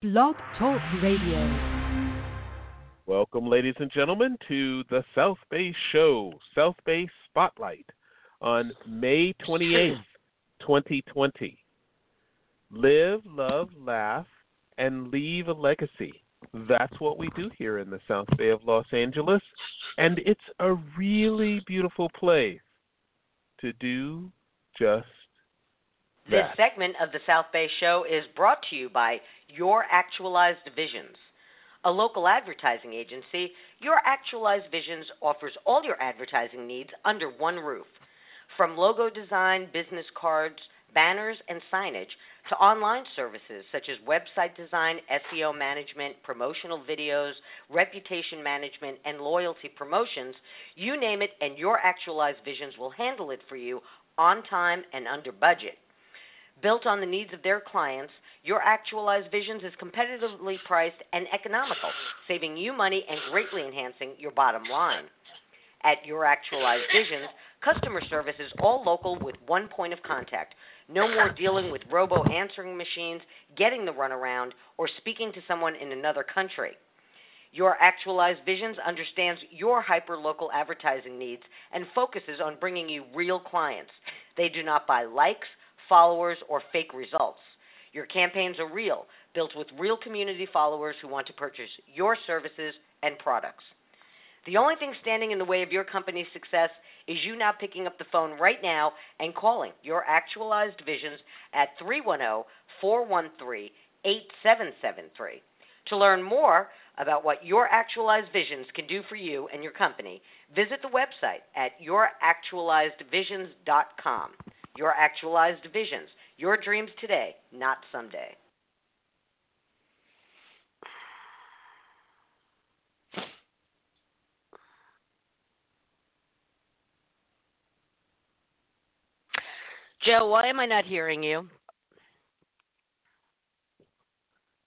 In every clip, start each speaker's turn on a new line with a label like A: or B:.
A: Blog Talk Radio.
B: Welcome, ladies and gentlemen, to the South Bay Show, South Bay Spotlight, on May 28th, 2020. Live, love, laugh, and leave a legacy. That's what we do here in the South Bay of Los Angeles, and it's a really beautiful place to do just that.
C: This segment of the South Bay Show is brought to you by Your Actualized Visions. A local advertising agency, Your Actualized Visions offers all your advertising needs under one roof. From logo design, business cards, banners, and signage to online services such as website design, SEO management, promotional videos, reputation management, and loyalty promotions, you name it, and Your Actualized Visions will handle it for you on time and under budget. Built on the needs of their clients, your Actualized Visions is competitively priced and economical, saving you money and greatly enhancing your bottom line. At Your Actualized Visions, customer service is all local with one point of contact. No more dealing with robo answering machines, getting the runaround, or speaking to someone in another country. Your Actualized Visions understands your hyper-local advertising needs and focuses on bringing you real clients. They do not buy likes, followers, or fake results. Your campaigns are real, built with real community followers who want to purchase your services and products. The only thing standing in the way of your company's success is you now picking up the phone right now and calling your Actualized Visions at 310 413 8773. To learn more about what Your Actualized Visions can do for you and your company, visit the website at youractualizedvisions.com. Your Actualized Visions, your dreams today, not someday. Joe, why am I not hearing you?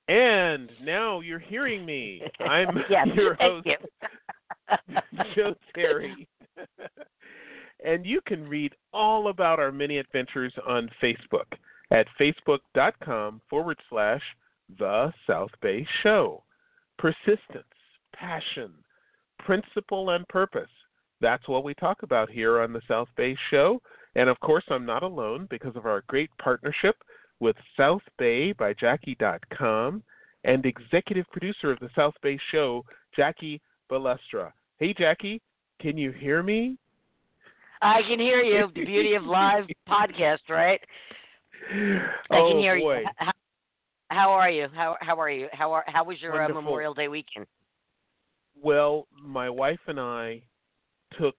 B: And now you're hearing me. I'm
C: yes,
B: your host. Joe Terry. and you can read all about our many adventures on Facebook at facebook.com forward slash the South Bay Show. Persistence, passion, principle, and purpose. That's what we talk about here on the South Bay Show. And of course, I'm not alone because of our great partnership with South Bay by Jackie.com and executive producer of the South Bay Show, Jackie Balestra. Hey, Jackie, can you hear me?
C: I can hear you. The beauty of live podcast, right? I
B: oh,
C: can hear
B: boy.
C: you. How, how are you? How how are you? How are how was your uh, Memorial Day weekend?
B: Well, my wife and I took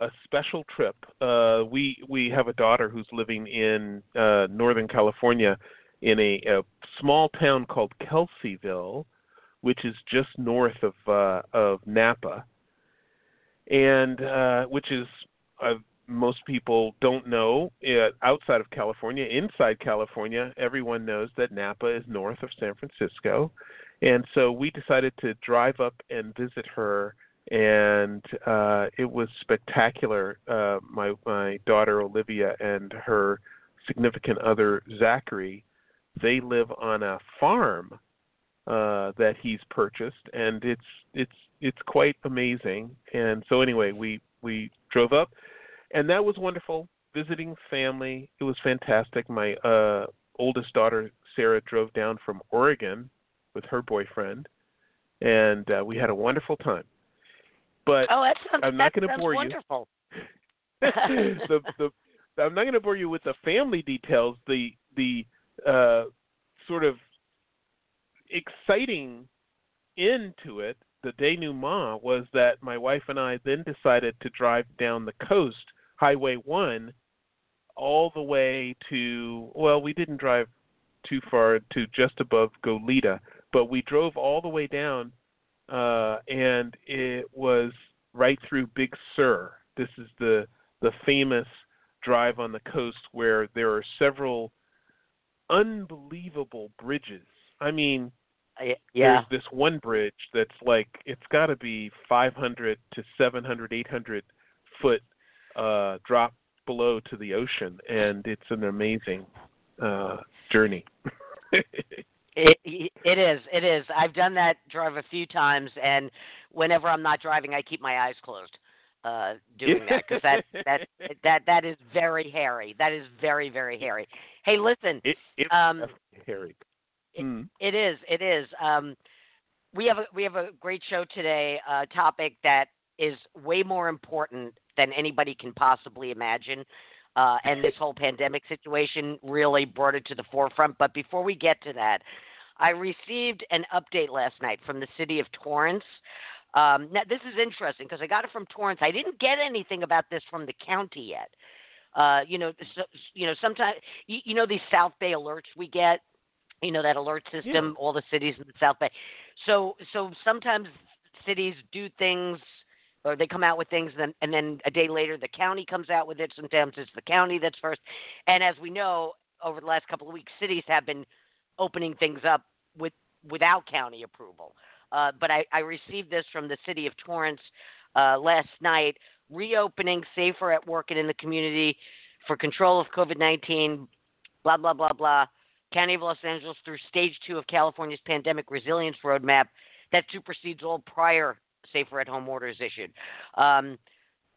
B: a special trip. Uh, we we have a daughter who's living in uh, Northern California in a, a small town called Kelseyville, which is just north of uh, of Napa, and uh, which is uh, most people don't know uh, outside of California. Inside California, everyone knows that Napa is north of San Francisco, and so we decided to drive up and visit her and uh, it was spectacular. Uh, my my daughter Olivia and her significant other Zachary, they live on a farm uh, that he's purchased, and it's it's it's quite amazing. And so anyway, we we drove up, and that was wonderful. Visiting family, it was fantastic. My uh, oldest daughter Sarah drove down from Oregon with her boyfriend, and uh, we had a wonderful time. But
C: Oh, that sounds
B: I'm not gonna
C: sounds
B: bore you.
C: wonderful.
B: the the I'm not going to bore you with the family details. The the uh, sort of exciting end to it, the denouement was that my wife and I then decided to drive down the coast, Highway One, all the way to well, we didn't drive too far to just above Goleta, but we drove all the way down, uh, and it was right through Big Sur. This is the the famous drive on the coast where there are several unbelievable bridges. I mean,
C: yeah.
B: there's this one bridge that's like it's got to be 500 to 700, 800 foot uh, drop below to the ocean, and it's an amazing uh, journey.
C: It it is. It is. I've done that drive a few times, and whenever I'm not driving, I keep my eyes closed uh doing that because that that that that is very hairy. That is very very hairy. Hey, listen.
B: It, it
C: um,
B: hairy.
C: It,
B: Mm.
C: it is. It is. Um, we have a we have a great show today. A topic that is way more important than anybody can possibly imagine. Uh, and this whole pandemic situation really brought it to the forefront. But before we get to that, I received an update last night from the city of Torrance. Um, now, this is interesting because I got it from Torrance. I didn't get anything about this from the county yet. Uh, you know, so, you know, sometimes you, you know these South Bay alerts we get. You know that alert system, all the cities in the South Bay. So, so sometimes cities do things or they come out with things and then, and then a day later the county comes out with it. Sometimes it's the county that's first. And as we know over the last couple of weeks cities have been opening things up with without county approval. Uh, but I, I received this from the city of torrance uh, last night reopening safer at work and in the community for control of covid-19 blah blah blah blah. County of los angeles through stage two of california's pandemic resilience roadmap that supersedes all prior safer at home orders issued. Um,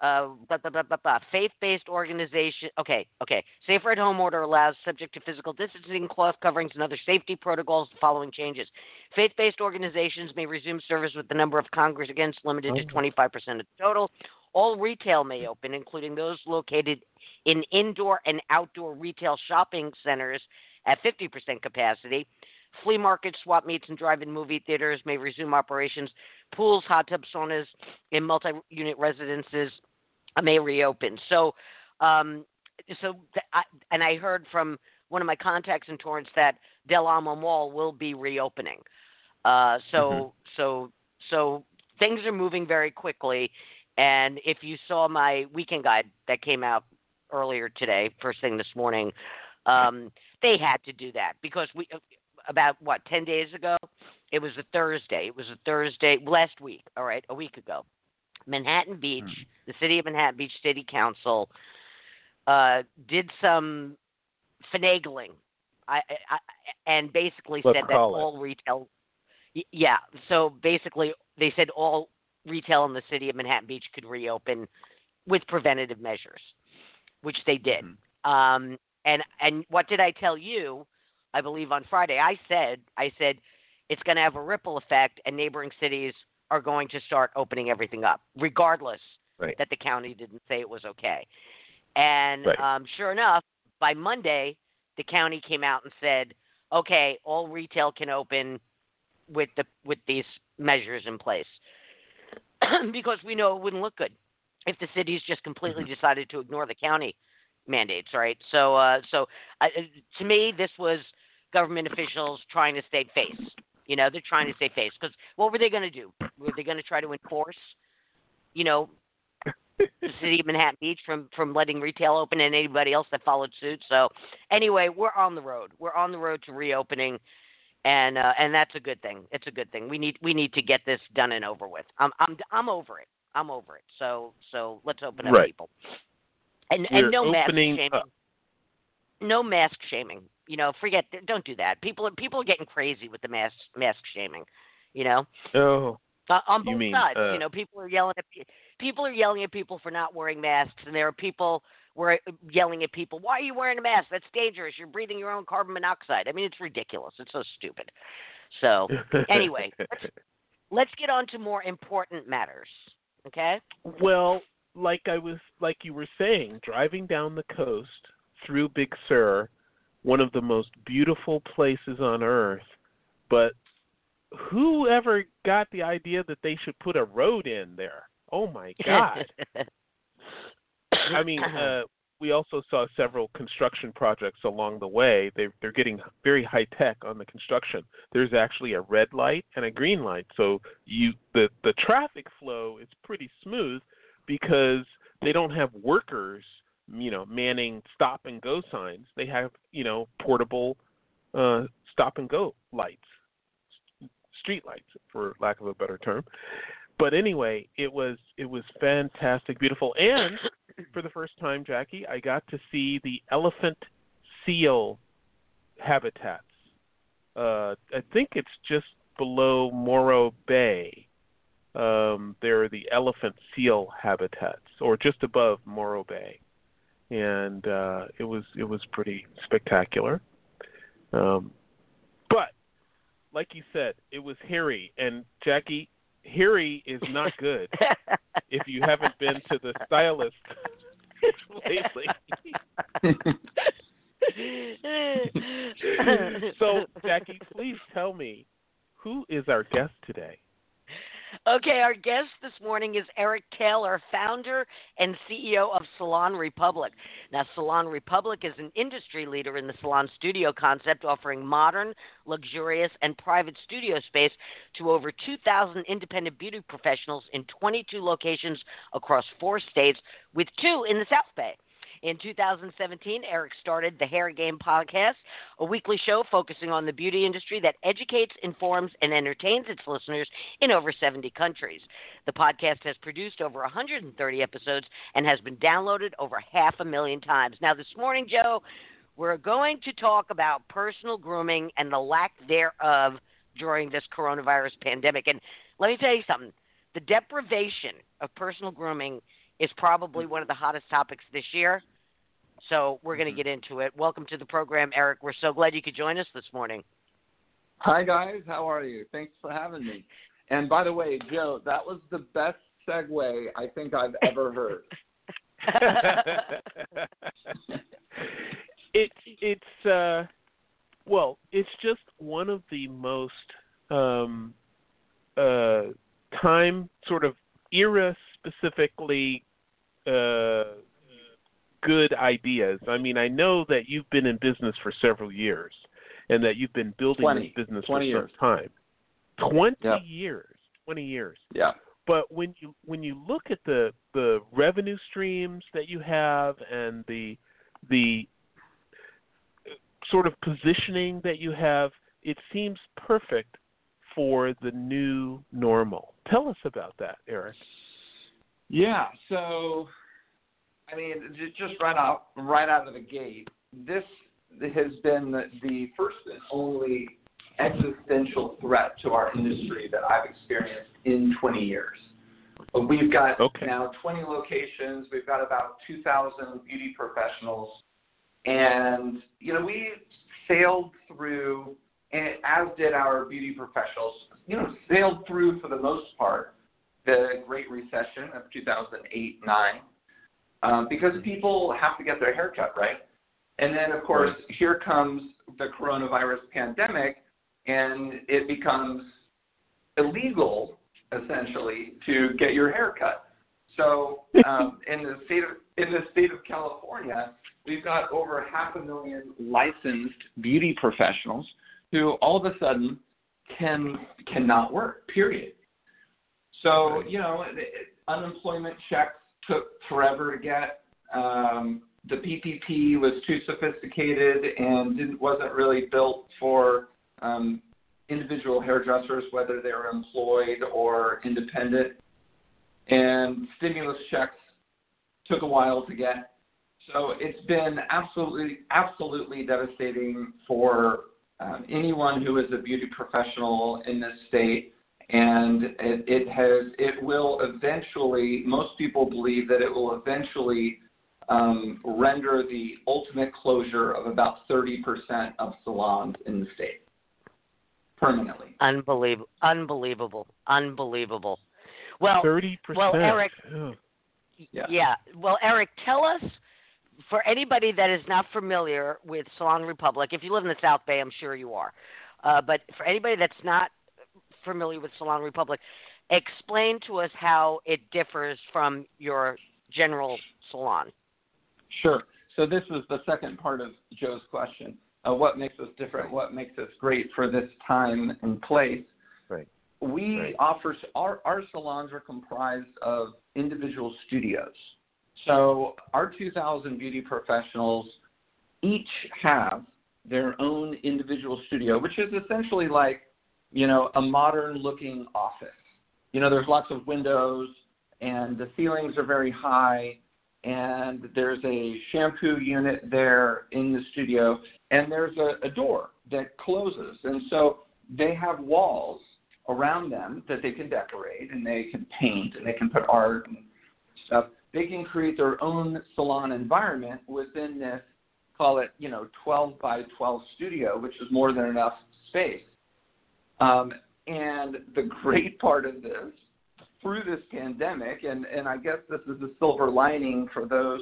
C: uh, blah, blah, blah. Faith-based organization. Okay, okay. Safer at home order allows, subject to physical distancing, cloth coverings, and other safety protocols. The following changes: faith-based organizations may resume service with the number of congregants limited to 25% of the total. All retail may open, including those located in indoor and outdoor retail shopping centers at 50% capacity. Flea markets, swap meets, and drive-in movie theaters may resume operations. Pools, hot tub saunas and multi-unit residences may reopen. So, um, so th- I, and I heard from one of my contacts in Torrance that Del Amo Mall will be reopening. Uh, so,
B: Mhm.
C: so, so things are moving very quickly. And if you saw my weekend guide that came out earlier today, first thing this morning, um, they had to do that because we about what ten days ago. It was a Thursday. It was a Thursday last week. All right, a week ago. Manhattan Beach,
B: Hmm.
C: the city of Manhattan Beach City Council, uh, did some finagling, I, I, and basically
B: Let's
C: said that
B: it.
C: all retail. Yeah, so basically they said all retail in the city of Manhattan Beach could reopen with preventative measures, which they did.
B: Mhm.
C: Um, and and what did I tell you? I believe on Friday. I said I said it's going to have a ripple effect, and neighboring cities are going to start opening everything up, regardless
B: Right.
C: that the county didn't say it was okay. And
B: Right.
C: um, sure enough, by Monday, the county came out and said, "Okay, all retail can open with the with these measures in place," because we know it wouldn't look good if the cities just completely
B: Mhm.
C: decided to ignore the county mandates, right? So, uh, so uh, to me, this was government officials trying to stay face. You know, they're trying to stay face because what were they going to do? Were they going to try to enforce, you know, the city of Manhattan Beach from from letting retail open and anybody else that followed suit? So, anyway, we're on the road. We're on the road to reopening. And uh, and that's a good thing. It's a good thing. We need we need to get this done and over with. I'm I'm I'm over it. I'm over it. So so let's open up
B: Right.
C: people. And
B: We're
C: and no mask shaming.
B: up.
C: No mask shaming. You know, forget. Don't do that. People are people are getting crazy with the mask mask shaming. You know,
B: Oh,
C: uh, on
B: You mean,
C: sides.
B: uh,
C: you know, people are yelling at people are yelling at people for not wearing masks, and there are people were yelling at people, "Why are you wearing a mask? That's dangerous. You're breathing your own carbon monoxide." I mean, it's ridiculous. It's so stupid. So anyway, let's, let's get on to more important matters. Okay.
B: Well, like I was like you were saying, driving down the coast through Big Sur, one of the most beautiful places on earth, but whoever got the idea that they should put a road in there? Oh my god. I mean, uh we also saw several construction projects along the way. They they're getting very high tech on the construction. There's actually a red light and a green light. So you the the traffic flow is pretty smooth because they don't have workers, you know, manning stop and go signs. They have, you know, portable uh stop and go lights. Street lights for lack of a better term. But anyway, it was it was fantastic, beautiful and for the first time, Jackie, I got to see the elephant seal habitats. uh, I think it's just below Morro Bay. Um, there are the elephant seal habitats, or just above Morro Bay, and uh, it was it was pretty spectacular. Um, but like you said, it was hairy, and Jackie, hairy is not good if you haven't been to the stylist lately. so, Jackie, please tell me who is our guest today?
C: Okay, our guest this morning is Eric Taylor, founder and CEO of Salon Republic. Now, Salon Republic is an industry leader in the salon studio concept, offering modern, luxurious, and private studio space to over 2,000 independent beauty professionals in 22 locations across four states, with two in the South Bay. In 2017, Eric started the Hair Game podcast, a weekly show focusing on the beauty industry that educates, informs, and entertains its listeners in over 70 countries. The podcast has produced over 130 episodes and has been downloaded over half a million times. Now, this morning, Joe, we're going to talk about personal grooming and the lack thereof during this coronavirus pandemic. And let me tell you something the deprivation of personal grooming is probably one of the hottest topics this year. So we're going to get into it. Welcome to the program, Eric. We're so glad you could join us this morning.
D: Hi, guys. How are you? Thanks for having me. And by the way, Joe, that was the best segue I think I've ever heard.
B: it it's uh well, it's just one of the most um uh time sort of era specifically uh good ideas. I mean, I know that you've been in business for several years and that you've been building
D: 20,
B: this business
D: 20
B: for
D: years.
B: some time. 20
D: Yep.
B: years. 20 years.
D: Yeah.
B: But when you when you look at the the revenue streams that you have and the the sort of positioning that you have, it seems perfect for the new normal. Tell us about that, Eric.
D: Yeah. So, I mean, just right out right out of the gate, this has been the, the first and only existential threat to our industry that I've experienced in 20 years. We've got
B: Okay.
D: now 20 locations. We've got about 2,000 beauty professionals, and you know we sailed through, and as did our beauty professionals. You know, sailed through for the most part the Great Recession of 2008 9, um, because people have to get their hair cut, right? And then, of course, here comes the coronavirus pandemic, and it becomes illegal, essentially, to get your hair cut. So, um, in the state of in the state of California, we've got over half a million licensed beauty professionals who all of a sudden can cannot work. Period. So you know, it, it, unemployment checks took forever to get. Um, the PPP was too sophisticated and didn't, wasn't really built for um, individual hairdressers, whether they were employed or independent. And stimulus checks took a while to get. So it's been absolutely, absolutely devastating for um, anyone who is a beauty professional in this state and it, it has it will eventually most people believe that it will eventually um, render the ultimate closure of about 30% of salons in the state permanently
C: Unbelievable. Unbelievable. Unbelievable. Well,
B: Thirty percent.
C: well, Eric-
D: Yeah.
C: Yeah. Well, Eric, tell us for anybody that is not familiar with Salon Republic, if you live in the South Bay, I'm sure you are. Uh, but for anybody that's not familiar with Salon Republic, explain to us how it differs from your general salon.
D: Sure. So this is the second part of Joe's question. Uh, what makes us different? What makes us great for this time and place?
B: Right.
D: We
B: Right.
D: offer our our salons are comprised of individual studios. So our 2,000 beauty professionals each have their own individual studio, which is essentially like, you know, a modern looking office. You know, there's lots of windows and the ceilings are very high and there's a shampoo unit there in the studio and there's a, a door that closes, and so they have walls around them that they can decorate and they can paint and they can put art and stuff. They can create their own salon environment within this, call it, you know, 12 by 12 studio, which is more than enough space. Um, and the great part of this, through this pandemic, and, and I guess this is a silver lining for those,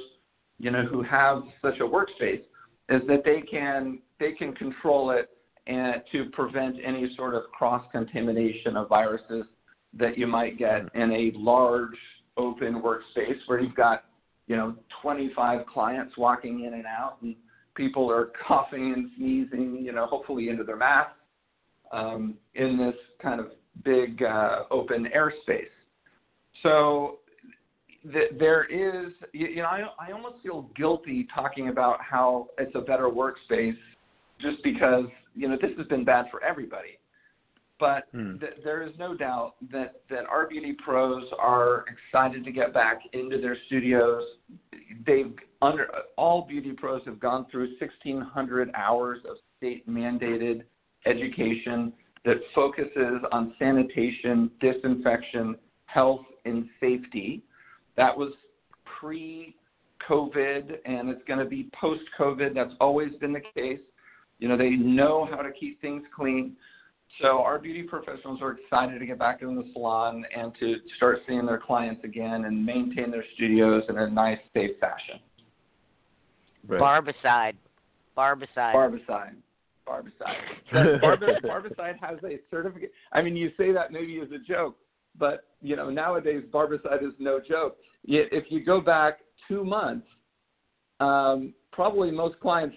D: you know, who have such a workspace, is that they can they can control it and to prevent any sort of cross contamination of viruses that you might get in a large open workspace where you've got you know 25 clients walking in and out and people are coughing and sneezing you know hopefully into their masks um, in this kind of big uh, open airspace so th- there is you, you know I, I almost feel guilty talking about how it's a better workspace just because you know this has been bad for everybody. But
B: Hmm.
D: th- there is no doubt that that our beauty pros are excited to get back into their studios. They've under all beauty pros have gone through 1,600 hours of state mandated education that focuses on sanitation, disinfection, health, and safety. That was pre COVID and it's going to be post COVID. That's always been the case. You know, they know how to keep things clean. So our beauty professionals are excited to get back in the salon and to start seeing their clients again and maintain their studios in a nice, safe fashion.
B: Right.
C: Barbicide. Barbicide.
D: Barbicide. Barbicide. Barbicide has a certificate. I mean, you say that maybe as a joke, but you know nowadays Barbicide is no joke. If you go back two months, um, probably most clients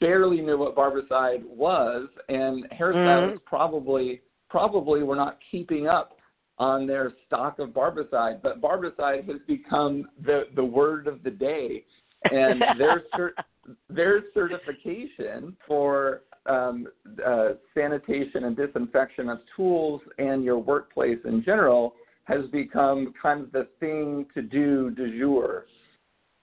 D: barely knew what Barbicide was, and hairstylists probably probably were not keeping up on their stock of Barbicide. But Barbicide has become the the word of the day, and their their certification for um, uh, sanitation and disinfection of tools and your workplace in general has become kind of the thing to do du jour.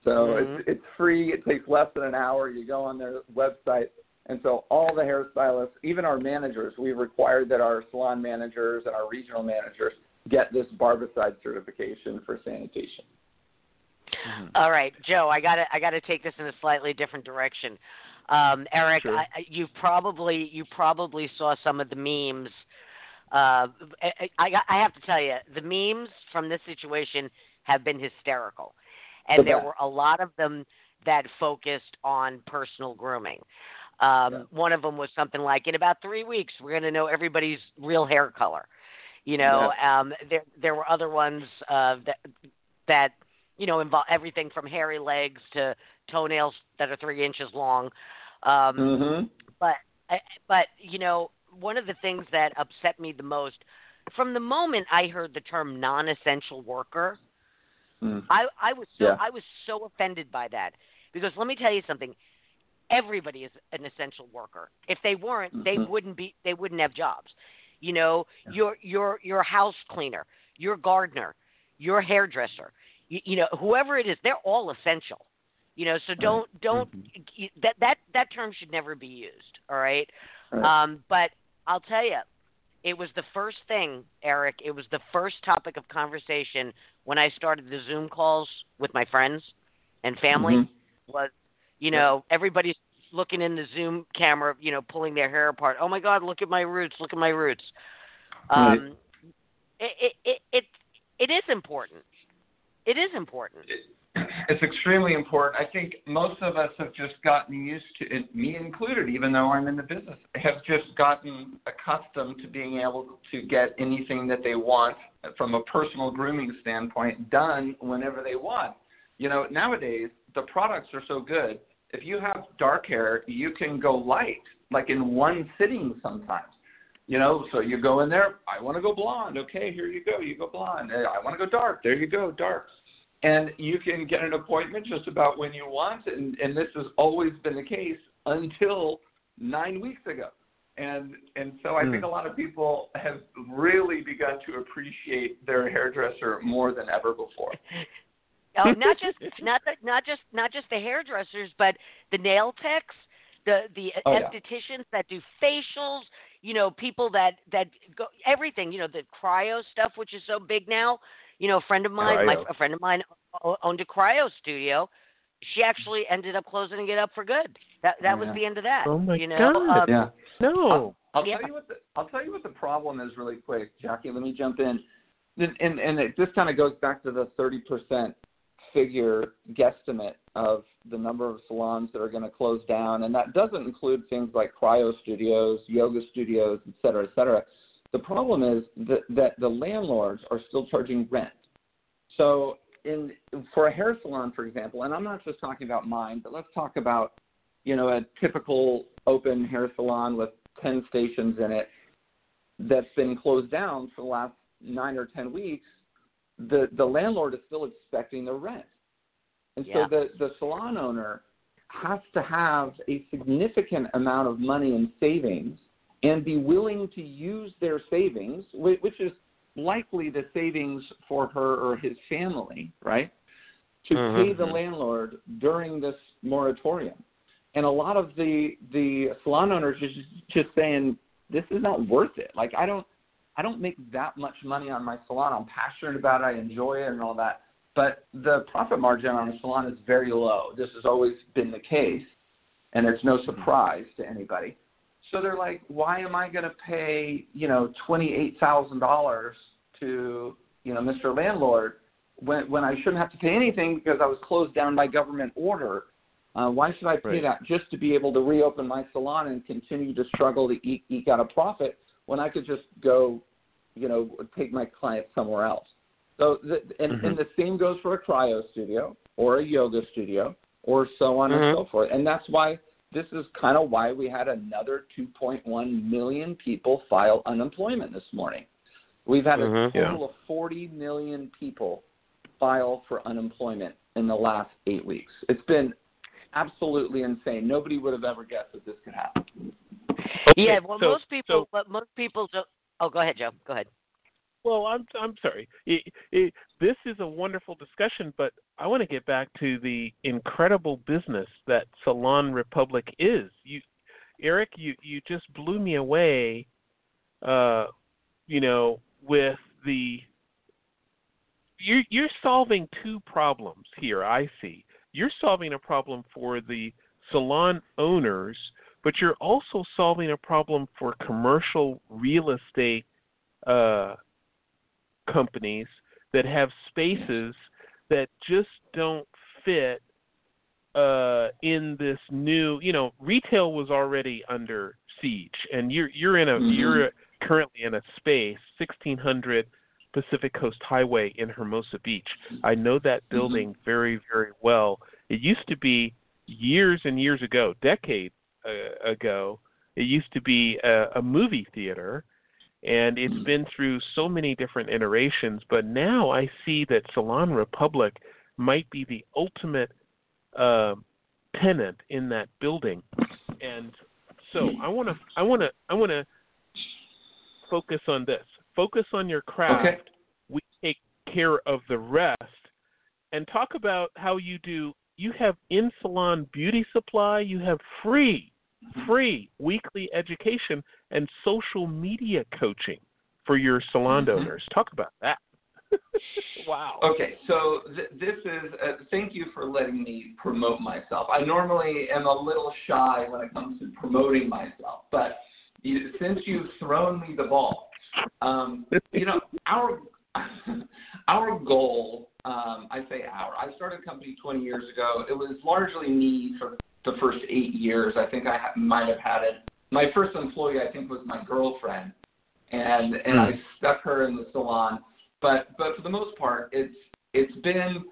D: So
C: Mhm.
D: it's it's free. It takes less than an hour. You go on their website, and so all the hairstylists, even our managers, we required that our salon managers and our regional managers get this Barbicide certification for sanitation.
C: All right, Joe, I got to I got to take this in a slightly different direction. Um, Eric,
B: Sure.
C: I, you probably you probably saw some of the memes. Uh, I, I, I have to tell you, the memes from this situation have been hysterical, and
D: The
C: there were a lot of them that focused on personal grooming. Um,
D: Yeah.
C: One of them was something like, "In about three weeks, we're going to know everybody's real hair color." You know, um, there there were other ones uh, that that you know involve everything from hairy legs to toenails that are three inches long. Um,
D: Mm-hmm.
C: but but you know one of the things that upset me the most from the moment I heard the term non-essential worker,
D: Mm.
C: I I was so
D: Yeah.
C: I was so offended by that because let me tell you something. Everybody is an essential worker. If they weren't, they
D: Mhm.
C: wouldn't be. They wouldn't have jobs. You know,
D: Yeah.
C: your your your house cleaner, your gardener, your hairdresser. You, you know, whoever it is, they're all essential. You know, so don't don't y that that that term should never be used. All right.
D: Right.
C: Um, but I'll tell you, it was the first thing, Eric. It was the first topic of conversation when I started the Zoom calls with my friends and family.
D: Mhm.
C: Was you know everybody's looking in the Zoom camera, you know, pulling their hair apart. Oh my God, look at my roots! Look at my roots.
D: Right.
C: Um, it, it it it it is important. It is important.
D: it's extremely important. I think most of us have just gotten used to it, me included, even though I'm in the business, have just gotten accustomed to being able to get anything that they want from a personal grooming standpoint done whenever they want. You know, nowadays the products are so good. If you have dark hair, you can go light, like in one sitting sometimes. You know, so you go in there, I want to go blonde. Okay, here you go. You go blonde. Eh, I want to go dark. There you go, dark and you can get an appointment just about when you want and and this has always been the case until 9 weeks ago and and so I
B: Hmm.
D: think a lot of people have really begun to appreciate their hairdresser more than ever before.
C: Oh, not just not the, not just not just the hairdressers, but the nail techs, The the
D: Oh, yeah.
C: estheticians that do facials, you know, people that that go everything, you know, the cryo stuff, which is so big now. You know, a friend of mine, my a friend of mine owned a cryo studio. She actually ended up closing it up for good. That that
D: Oh,
C: was the end of that.
B: Oh, my
C: you know,
B: God.
C: Um,
D: Yeah.
B: No.
D: I'll
C: Yeah.
D: tell you what the I'll tell you what the problem is really quick, Jackie. Let me jump in, and and, and it just kind of goes back to the thirty percent figure guesstimate of the number of salons that are going to close down, and that doesn't include things like cryo studios, yoga studios, et cetera, et cetera. The problem is that, that the landlords are still charging rent. So in for a hair salon, for example, and I'm not just talking about mine, but let's talk about you know a typical open hair salon with 10 stations in it that's been closed down for the last nine or 10 weeks, the, the landlord is still expecting the rent. And
C: Yeah.
D: so the, the salon owner has to have a significant amount of money in savings and be willing to use their savings, whi- which is likely the savings for her or his family, right? To
B: Mhm.
D: pay the landlord during this moratorium and a lot of the the salon owners are just just saying this is not worth it. Like I don't I don't make that much money on my salon. I'm passionate about it. I enjoy it and all that. But the profit margin on a salon is very low. This has always been the case, and it's no surprise to anybody. So they're like, why am I going to pay you know twenty eight thousand dollars to you know Mr. Landlord when when I shouldn't have to pay anything because I was closed down by government order? Uh, why should I pay
B: Right.
D: that just to be able to reopen my salon and continue to struggle to eke, eke out a profit when I could just go, you know, take my clients somewhere else? So, the, and,
B: Mhm.
D: and the same goes for a cryo studio or a yoga studio or so on
B: Mhm.
D: and so forth. And that's why this is kind of why we had another 2.1 million people file unemployment this morning. We've had a
B: Mhm.
D: total of 40 million people file for unemployment in the last eight weeks. It's been absolutely insane. Nobody would have ever guessed that this could happen.
B: Okay,
C: yeah, well,
B: so-
C: most people,
B: so-
C: but most people don't. Oh, go ahead, Joe. Go ahead.
B: Well, I'm I'm sorry. It, it, this is a wonderful discussion, but I want to get back to the incredible business that Salon Republic is. You, Eric, you you just blew me away. Uh, you know, with the you're you're solving two problems here. I see. You're solving a problem for the salon owners, but you're also solving a problem for commercial real estate uh, companies that have spaces that just don't fit uh, in this new. You know, retail was already under siege, and you're you're in a
D: Mhm.
B: you're currently in a space, 1600 Pacific Coast Highway in Hermosa Beach. I know that building very very well. It used to be years and years ago, decade uh, ago. It used to be a, a movie theater, and it's been through so many different iterations. But now I see that Salon Republic might be the ultimate uh, tenant in that building, and so I want to I want to I want to focus on this. Focus on your craft.
D: Okay.
B: We take care of the rest, and talk about how you do. You have in salon beauty supply. You have free, free weekly education and social media coaching for your salon
D: Mhm.
B: owners. Talk about that. wow.
D: Okay, so th- this is, uh, thank you for letting me promote myself. I normally am a little shy when it comes to promoting myself, but you, since you've thrown me the ball, um, you know, our, our goal, um, I say our, I started a company 20 years ago. It was largely me for the first eight years. I think I ha- might have had it. My first employee, I think, was my girlfriend, and and I stuck her in the salon but but for the most part, it's it's been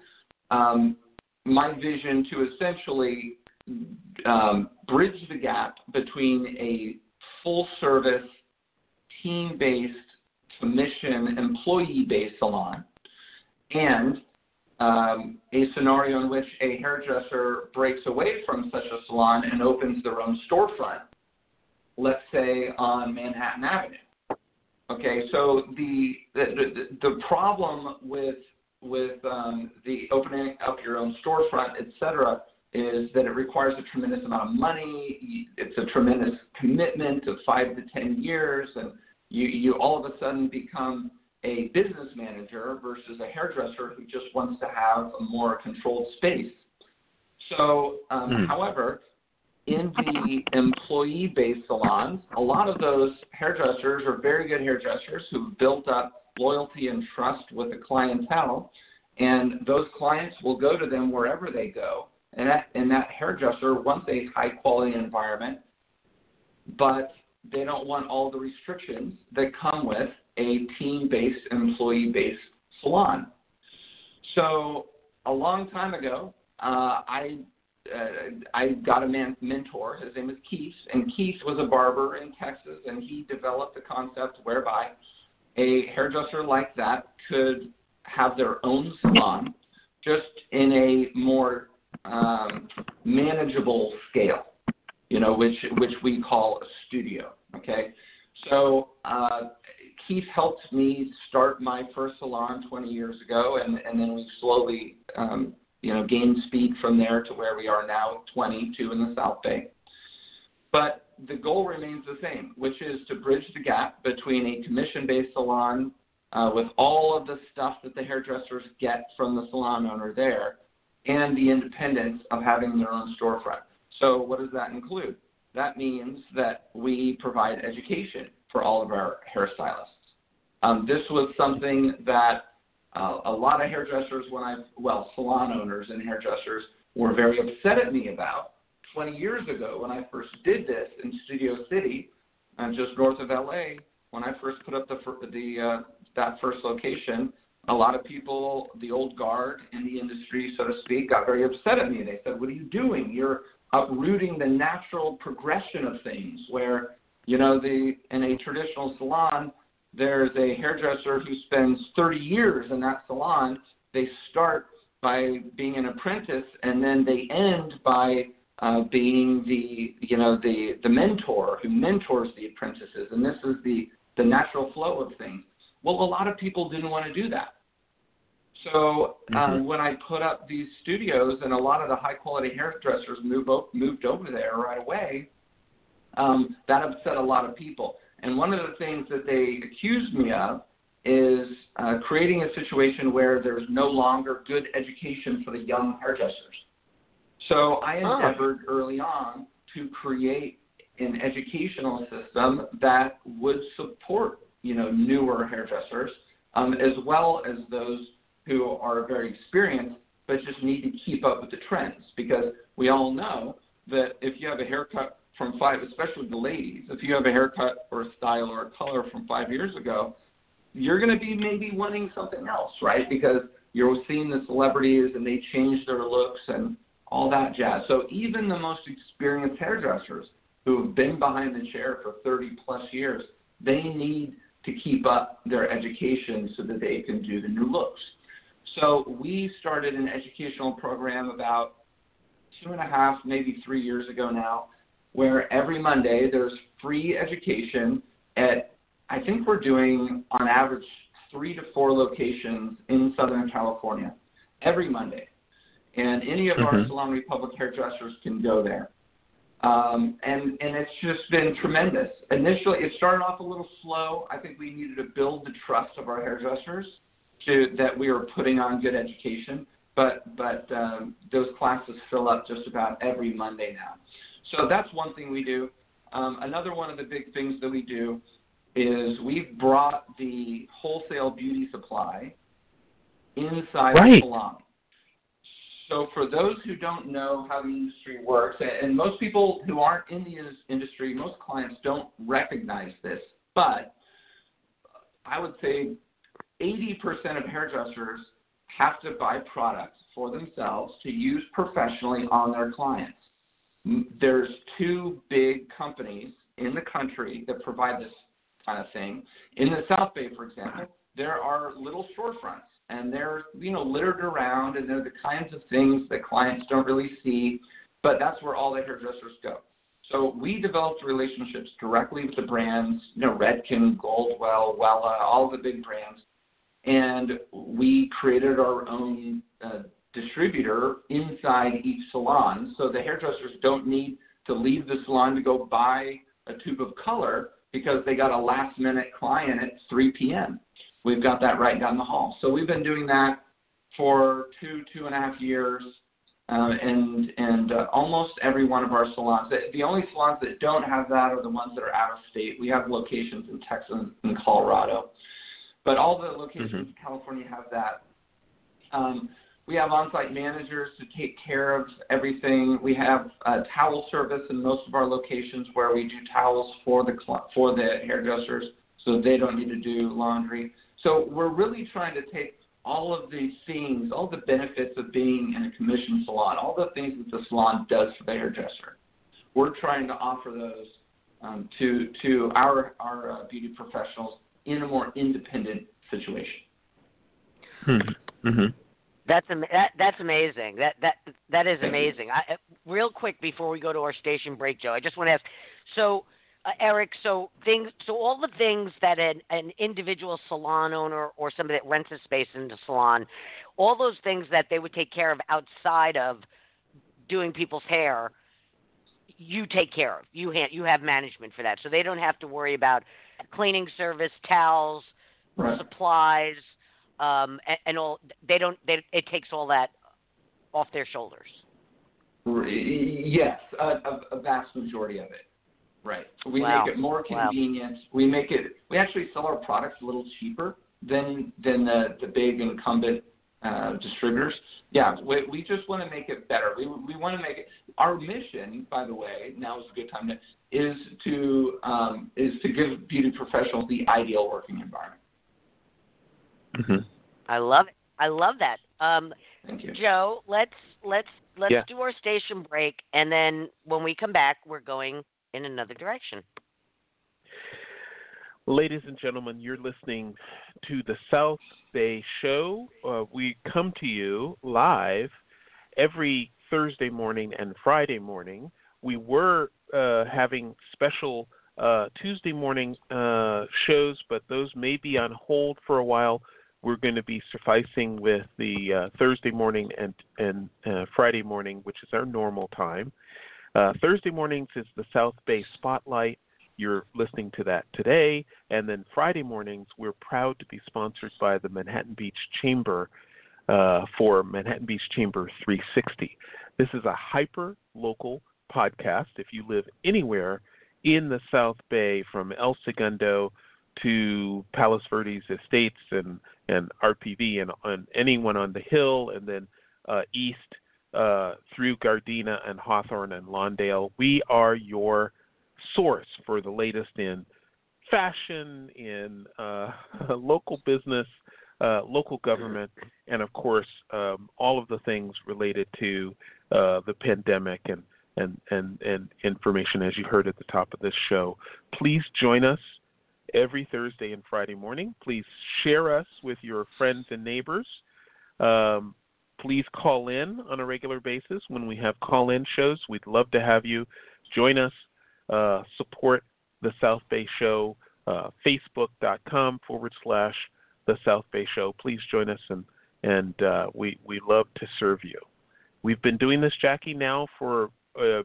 D: um, my vision to essentially um, bridge the gap between a full service, team based, commission, employee based salon and um, a scenario in which a hairdresser breaks away from such a salon and opens their own storefront, let's say on Manhattan Avenue. Okay, so the the, the, problem with with um, the opening up your own storefront, et cetera, is that it requires a tremendous amount of money. It's a tremendous commitment of five to ten years, and you you all of a sudden become a business manager versus a hairdresser who just wants to have a more controlled space. So, um, mm. however, in the employee based salons, a lot of those hairdressers are very good hairdressers who've built up loyalty and trust with the clientele, and those clients will go to them wherever they go. And that, and that hairdresser wants a high quality environment, but they don't want all the restrictions that come with a team based, employee based salon. So, a long time ago, uh, I uh, I got a man, mentor. His name is Keith, and Keith was a barber in Texas, and he developed the concept whereby a hairdresser like that could have their own salon, just in a more um, manageable scale, you know, which which we call a studio. Okay, so uh, Keith helped me start my first salon 20 years ago, and and then we slowly um, you know, gain speed from there to where we are now, 22 in the South Bay. But the goal remains the same, which is to bridge the gap between a commission-based salon uh, with all of the stuff that the hairdressers get from the salon owner there, and the independence of having their own storefront. So, what does that include? That means that we provide education for all of our hairstylists. Um, this was something that uh, a lot of hairdressers, when I, well, salon owners and hairdressers were very upset at me about 20 years ago when I first did this in Studio City, uh, just north of LA. When I first put up the the uh, that first location, a lot of people, the old guard in the industry, so to speak, got very upset at me. They said, "What are you doing? You're uprooting the natural progression of things." Where you know the in a traditional salon, there's a hairdresser who spends 30 years in that salon. They start by being an apprentice, and then they end by uh, being the you know the the mentor who mentors the apprentices, and this is the the natural flow of things. Well, a lot of people didn't want to do that. So uh, mm-hmm. when I put up these studios, and a lot of the high quality hairdressers moved moved over there right away, um, that upset a lot of people. And one of the things that they accused me of is uh, creating a situation where there's no longer good education for the young hairdressers. So I endeavored oh. early on to create an educational system that would support, you know, newer hairdressers, um, as well as those who are very experienced but just need to keep up with the trends because we all know that if you have a haircut from five, especially the ladies, if you have a haircut or a style or a color from five years ago, you're going to be maybe wanting something else, right? Because you're seeing the celebrities and they change their looks and all that jazz. So even the most experienced hairdressers who have been behind the chair for 30 plus years, they need to keep up their education so that they can do the new looks. So we started an educational program about two and a half, maybe three years ago now, where every Monday there's free education at, I think we're doing on average three to four locations in Southern California every Monday. And any of mm-hmm. our Salon Republic hairdressers can go there. Um, and, and it's just been tremendous. Initially, it started off a little slow. I think we needed to build the trust of our hairdressers to, that we were putting on good education. But, but um, those classes fill up just about every Monday now. So that's one thing we do. Um, another one of the big things that we do is we've brought the wholesale beauty supply inside right. the salon. So for those who don't know how the industry works, and most people who aren't in the industry, most clients don't recognize this, but I would say 80% of hairdressers have to buy products for themselves to use professionally on their clients there's two big companies in the country that provide this kind of thing. In the South Bay, for example, there are little storefronts, and they're you know littered around, and they're the kinds of things that clients don't really see, but that's where all the hairdressers go. So we developed relationships directly with the brands, you know, Redken, Goldwell, Wella, all the big brands, and we created our own uh, distributor inside each salon, so the hairdressers don't need to leave the salon to go buy a tube of color because they got a last minute client at 3 p.m. We've got that right down the hall. So we've been doing that for two, two and a half years. Uh, and and uh, almost every one of our salons. The, only salons that don't have that are the ones that are out of state. We have locations in Texas and Colorado, but all the locations
B: Mhm.
D: in California have that. Um, we have on-site managers to take care of everything. We have uh, towel service in most of our locations where we do towels for the for the hairdressers, so they don't need to do laundry. So we're really trying to take all of these things, all the benefits of being in a commission salon, all the things that the salon does for the hairdresser. We're trying to offer those um, to to our our uh, beauty professionals in a more independent situation.
B: Mm-hmm.
C: That's am- that, that's amazing. That that that is amazing. I, uh, real quick before we go to our station break, Joe, I just want to ask. So, uh, Eric, so things, so all the things that an, an individual salon owner or somebody that rents a space in the salon, all those things that they would take care of outside of doing people's hair, you take care of. You ha- you have management for that, so they don't have to worry about cleaning service, towels,
D: Right.
C: supplies, um, and, and all. They don't. They, it takes all that off their shoulders.
D: Yes, a, a, a vast majority of it. Right. We
C: Wow.
D: make it more
C: Wow.
D: convenient. We make it. We actually sell our products a little cheaper than than the the big incumbent uh, distributors. Yeah, we, we just want to make it better. We we want to make it. Our mission, by the way, now is a good time to is to um, is to give beauty professionals the ideal working environment.
B: Mm-hmm.
C: I love it. I love that. Um,
D: Thank you.
C: Joe, let's let's let's
B: Yeah.
C: do our station break, and then when we come back, we're going in another direction.
B: Ladies and gentlemen, you're listening to the South Bay Show. Uh, we come to you live every Thursday morning and Friday morning. We were uh, having special uh, Tuesday morning uh, shows, but those may be on hold for a while. We're going to be sufficing with the uh, Thursday morning and and uh, Friday morning, which is our normal time. Uh, Thursday mornings is the South Bay Spotlight. You're listening to that today. And then Friday mornings, we're proud to be sponsored by the Manhattan Beach Chamber uh, for Manhattan Beach Chamber 360. This is a hyper local podcast. If you live anywhere in the South Bay, from El Segundo to Palos Verdes Estates and, and RPV and, and anyone on the hill, and then uh, east uh, through Gardena and Hawthorne and Lawndale, we are your source for the latest in fashion, in uh, local business, uh, local government, and of course, um, all of the things related to uh, the pandemic and, and, and, and information as you heard at the top of this show. Please join us every Thursday and Friday morning. Please share us with your friends and neighbors. Um, please call in on a regular basis when we have call in shows. We'd love to have you join us uh, support the South Bay Show, uh, facebook.com forward slash the South Bay Show. Please join us, and and uh, we we love to serve you. We've been doing this, Jackie, now for uh,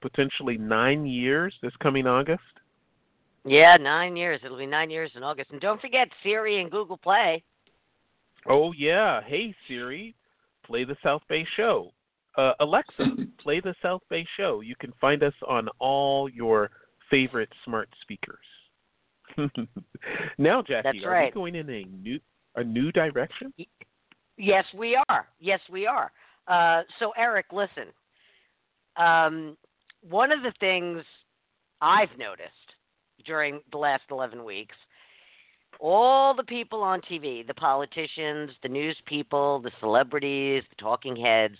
B: potentially nine years. This coming August.
C: Yeah, nine years. It'll be nine years in August. And don't forget Siri and Google Play.
B: Oh yeah, hey Siri, play the South Bay Show. Uh, Alexa, play the South Bay Show. You can find us on all your favorite smart speakers. now, Jackie,
C: That's
B: are
C: right.
B: we going in a new a new direction?
C: Yes, we are. Yes, we are. Uh, so, Eric, listen. Um, one of the things I've noticed during the last 11 weeks, all the people on TV, the politicians, the news people, the celebrities, the talking heads,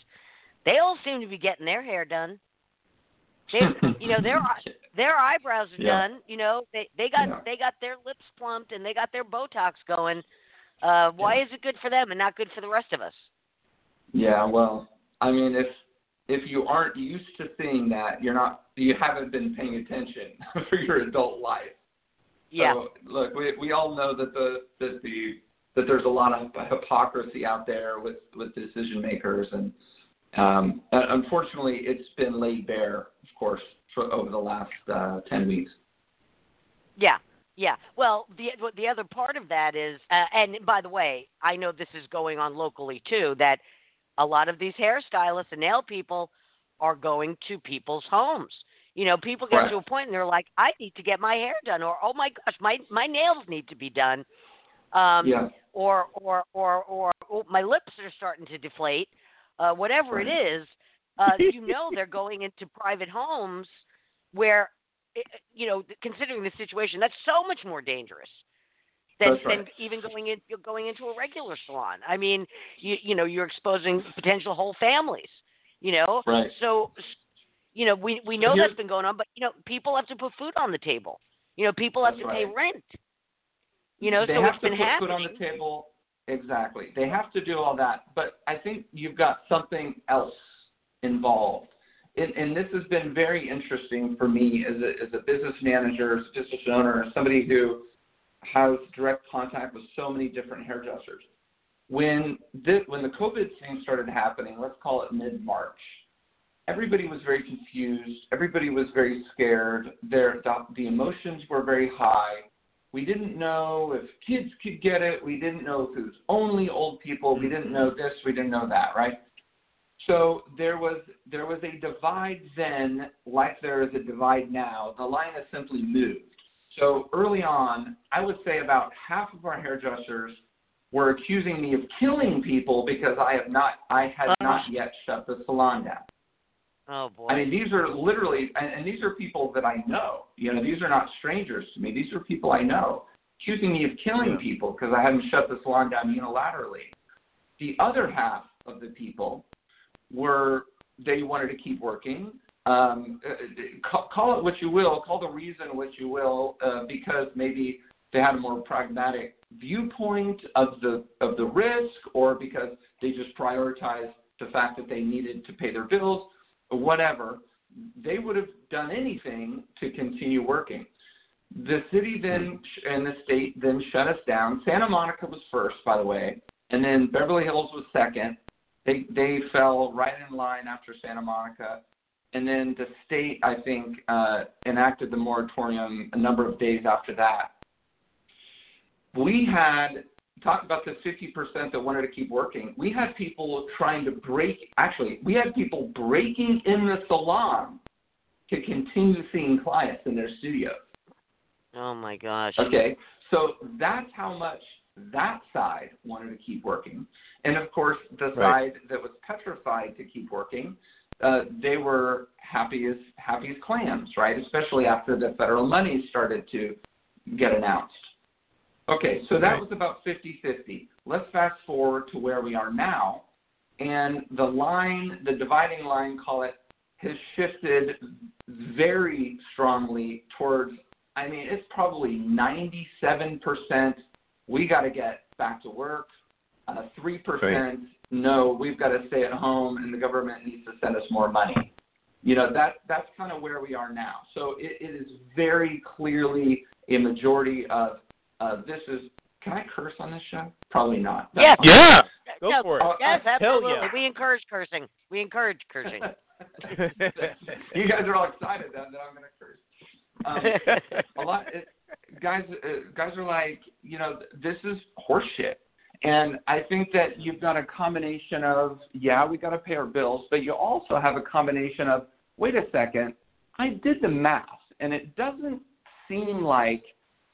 C: they all seem to be getting their hair done. They, you know, their their eyebrows are
D: Yeah.
C: done. You know, they they got
D: Yeah.
C: they got their lips plumped and they got their Botox going. Uh, why
D: Yeah.
C: is it good for them and not good for the rest of us?
D: Yeah, well, I mean, if if you aren't used to seeing that, you're not you haven't been paying attention for your adult life.
C: Yeah.
D: So look, we we all know that the that the that there's a lot of hypocrisy out there with with decision makers, and um, unfortunately, it's been laid bare, of course, for, over the last uh, ten weeks.
C: Yeah, yeah. Well, the the other part of that is, uh, and by the way, I know this is going on locally too. That a lot of these hairstylists and nail people are going to people's homes. You know, people get
D: right.
C: to a point and they're like, I need to get my hair done, or oh my gosh, my my nails need to be done. Um,
D: yeah.
C: Or or or or oh, my lips are starting to deflate. Uh, whatever
D: right.
C: it is, uh, you know they're going into private homes where, eh, eh, you know, considering the situation, that's so much more dangerous than,
D: right.
C: than even going in going into a regular salon. I mean, you you know, you're exposing potential whole families. You know,
D: right.
C: so you know we we know that's been going on, but you know people have to put food on the table. You know, people have to
D: right.
C: pay rent. You know,
D: they
C: so it's been
D: put
C: happening.
D: food on the table. Exactly, they have to do all that. But I think you've got something else involved. And, and this has been very interesting for me as a, as a business manager, as a business owner, as somebody who has direct contact with so many different hairdressers. When this, when the COVID thing started happening, let's call it mid March, everybody was very confused. Everybody was very scared. Their the, emotions were very high. We didn't know if kids could get it. We didn't know if it was only old people. We didn't know this. We didn't know that. Right. So there was there was a divide then, like there is a divide now. The line has simply moved. So early on, I would say about half of our hairdressers were accusing me of killing people because I have not I had uh-huh. not yet shut the salon down.
C: Oh boy.
D: I mean, these are literally, and, and these are people that I know. You know, these are not strangers to me. These are people I know accusing me of killing
B: Yeah.
D: people because I hadn't shut the salon down unilaterally. The other half of the people were they wanted to keep working. Um, uh, call, call it what you will, call the reason what you will, uh, because maybe they had a more pragmatic viewpoint of the of the risk, or because they just prioritized the fact that they needed to pay their bills, or whatever. They would have done anything to continue working. The city then and the state then shut us down. Santa Monica was first, by the way, and then Beverly Hills was second. They they fell right in line after Santa Monica, and then the state I think uh, enacted the moratorium a number of days after that. We had talked about the 50% that wanted to keep working. We had people trying to break. Actually, we had people breaking in the salon to continue seeing clients in their studios.
C: oh my gosh.
D: Okay, so that's how much that side wanted to keep working. And of course, the
B: Right.
D: side that was petrified to keep working, uh, they were happy as happy as clams, right? Especially after the federal money started to get announced. Okay, so that was about 50-50. Let's fast forward to where we are now, and the line, the dividing line, call it, has shifted very strongly towards. I mean, it's probably 97% we got to get back to work. Uh, Three percent, no, we've got to stay at home, and the government needs to send us more money. You know that that's kind of where we are now. So it, it is very clearly a majority of uh, this is. Can I curse on this show? Probably not. That's
C: Yes.
D: fine.
B: Yeah. Go
C: No,
B: for it.
C: Yes,
B: Hell
C: absolutely.
B: yeah.
C: We encourage cursing. We encourage cursing.
D: you guys are all excited then that I'm going to curse. Um, a lot it, guys uh, guys are like you know this is horseshit and i think that you've got a combination of yeah we got to pay our bills but you also have a combination of wait a second i did the math and it doesn't seem like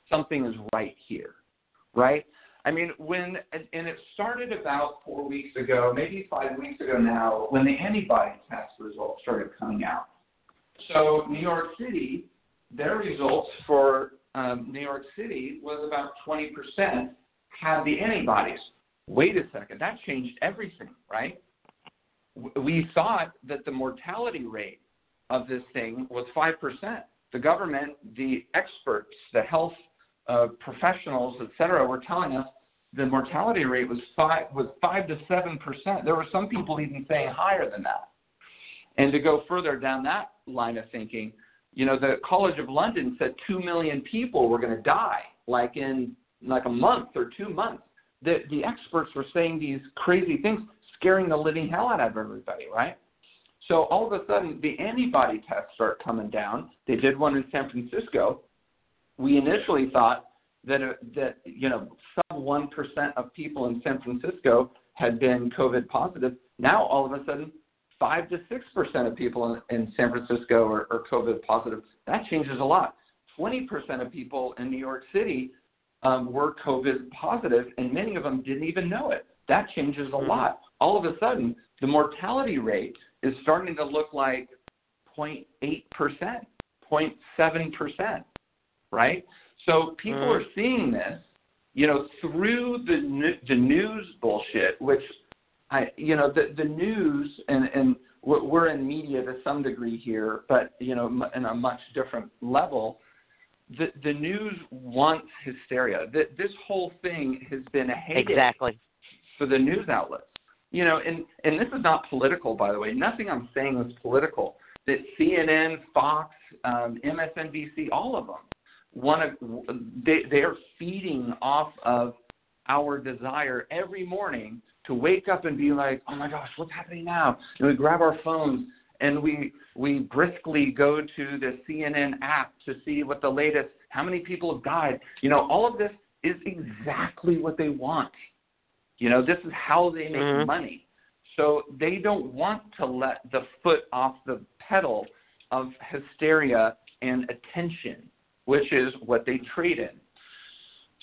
D: something is right here right? I mean when and it started about four weeks ago maybe five weeks ago now when the antibody test results started coming out. So new york city their results for um, New York City was about 20% had the antibodies. Wait a second, that changed everything, right? We thought that the mortality rate of this thing was 5%. The government, the experts, the health uh, professionals, et cetera, were telling us the mortality rate was five was five to seven percent. There were some people even saying higher than that. And to go further down that line of thinking, you know, the College of London said two million people were going to die, like in like a month or two months. that the experts were saying these crazy things, scaring the living hell out of everybody, right? So all of a sudden, the antibody tests start coming down. They did one in San Francisco. We initially thought that uh, that you know sub one percent of people in San Francisco had been COVID positive. Now all of a sudden, five to six percent of people in, in San Francisco are, are COVID positive. That changes a lot. Twenty percent of people in New York City um, were COVID positive, and many of them didn't even know it. That changes a mm-hmm. lot. All of a sudden, the mortality rate is starting to look like 0.8 percent, 0.7 percent, right? So people mm. are seeing this, you know, through the the news bullshit, which I, you know, the the news and and we're in media to some degree here, but you know, in a much different level. The the news wants hysteria. The, this whole thing has been a heyday
C: exactly.
D: for the news outlets. You know, and and this is not political, by the way. Nothing I'm saying is political. That CNN, Fox, um, MSNBC, all of them want to they they are feeding off of our desire every morning to wake up and be like, oh my gosh, what's happening now? And we grab our phones and we we briskly go to the CNN app to see what the latest, how many people have died. You know, all of this is exactly what they want. You know, this is how they make mm-hmm. money. So they don't want to let the foot off the pedal of hysteria and attention which is what they trade in.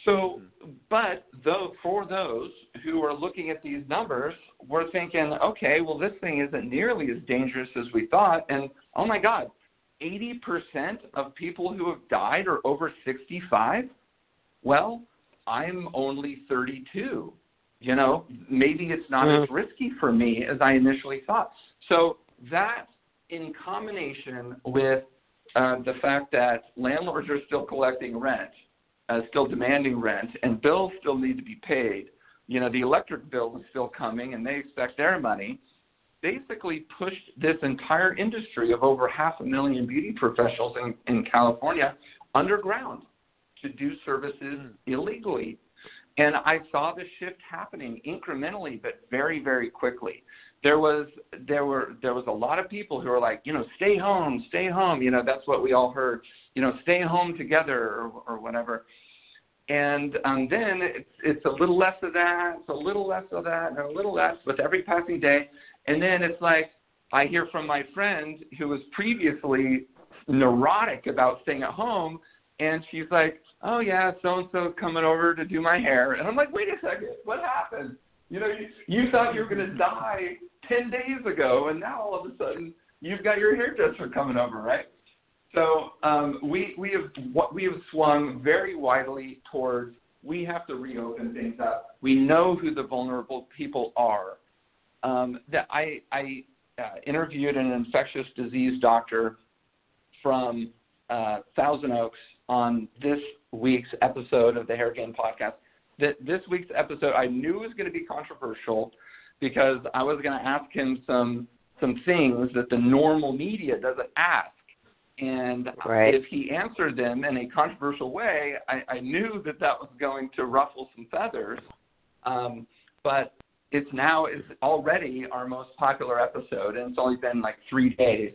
D: So, but though for those who are looking at these numbers, we're thinking, okay, well, this thing isn't nearly as dangerous as we thought, and oh my God, 80% of people who have died are over 65. Well, I'm only 32. You know, maybe it's not as risky for me as I initially thought. So that, in combination with uh, the fact that landlords are still collecting rent, uh, still demanding rent, and bills still need to be paid. You know, the electric bill is still coming, and they expect their money. Basically, pushed this entire industry of over half a million beauty professionals in, in California underground to do services hmm. illegally. And I saw the shift happening incrementally, but very, very quickly there was there were there was a lot of people who were like, you know, stay home, stay home. You know, that's what we all heard. You know, stay home together or, or whatever. And um, then it's it's a little less of that, it's a little less of that, and a little less with every passing day. And then it's like I hear from my friend who was previously neurotic about staying at home, and she's like, "Oh yeah, so and so coming over to do my hair," and I'm like, "Wait a second, what happened?" You know, you, you thought you were to die 10 days ago, and now all of a sudden you've got your hairdresser coming over, right? So um, we, we, have, we have swung very widely towards we have to reopen things up. We know who the vulnerable people are. Um, that I, I uh, interviewed an infectious disease doctor from uh, Thousand Oaks on this week's episode of the Hair Game podcast. That this week's episode I knew was going to be controversial because I was going to ask him some some things that the normal media doesn't ask. And
C: right.
D: if he answered them in a controversial way, I, I knew that that was going to ruffle some feathers. Um, but it's now is already our most popular episode, and it's only been like three days.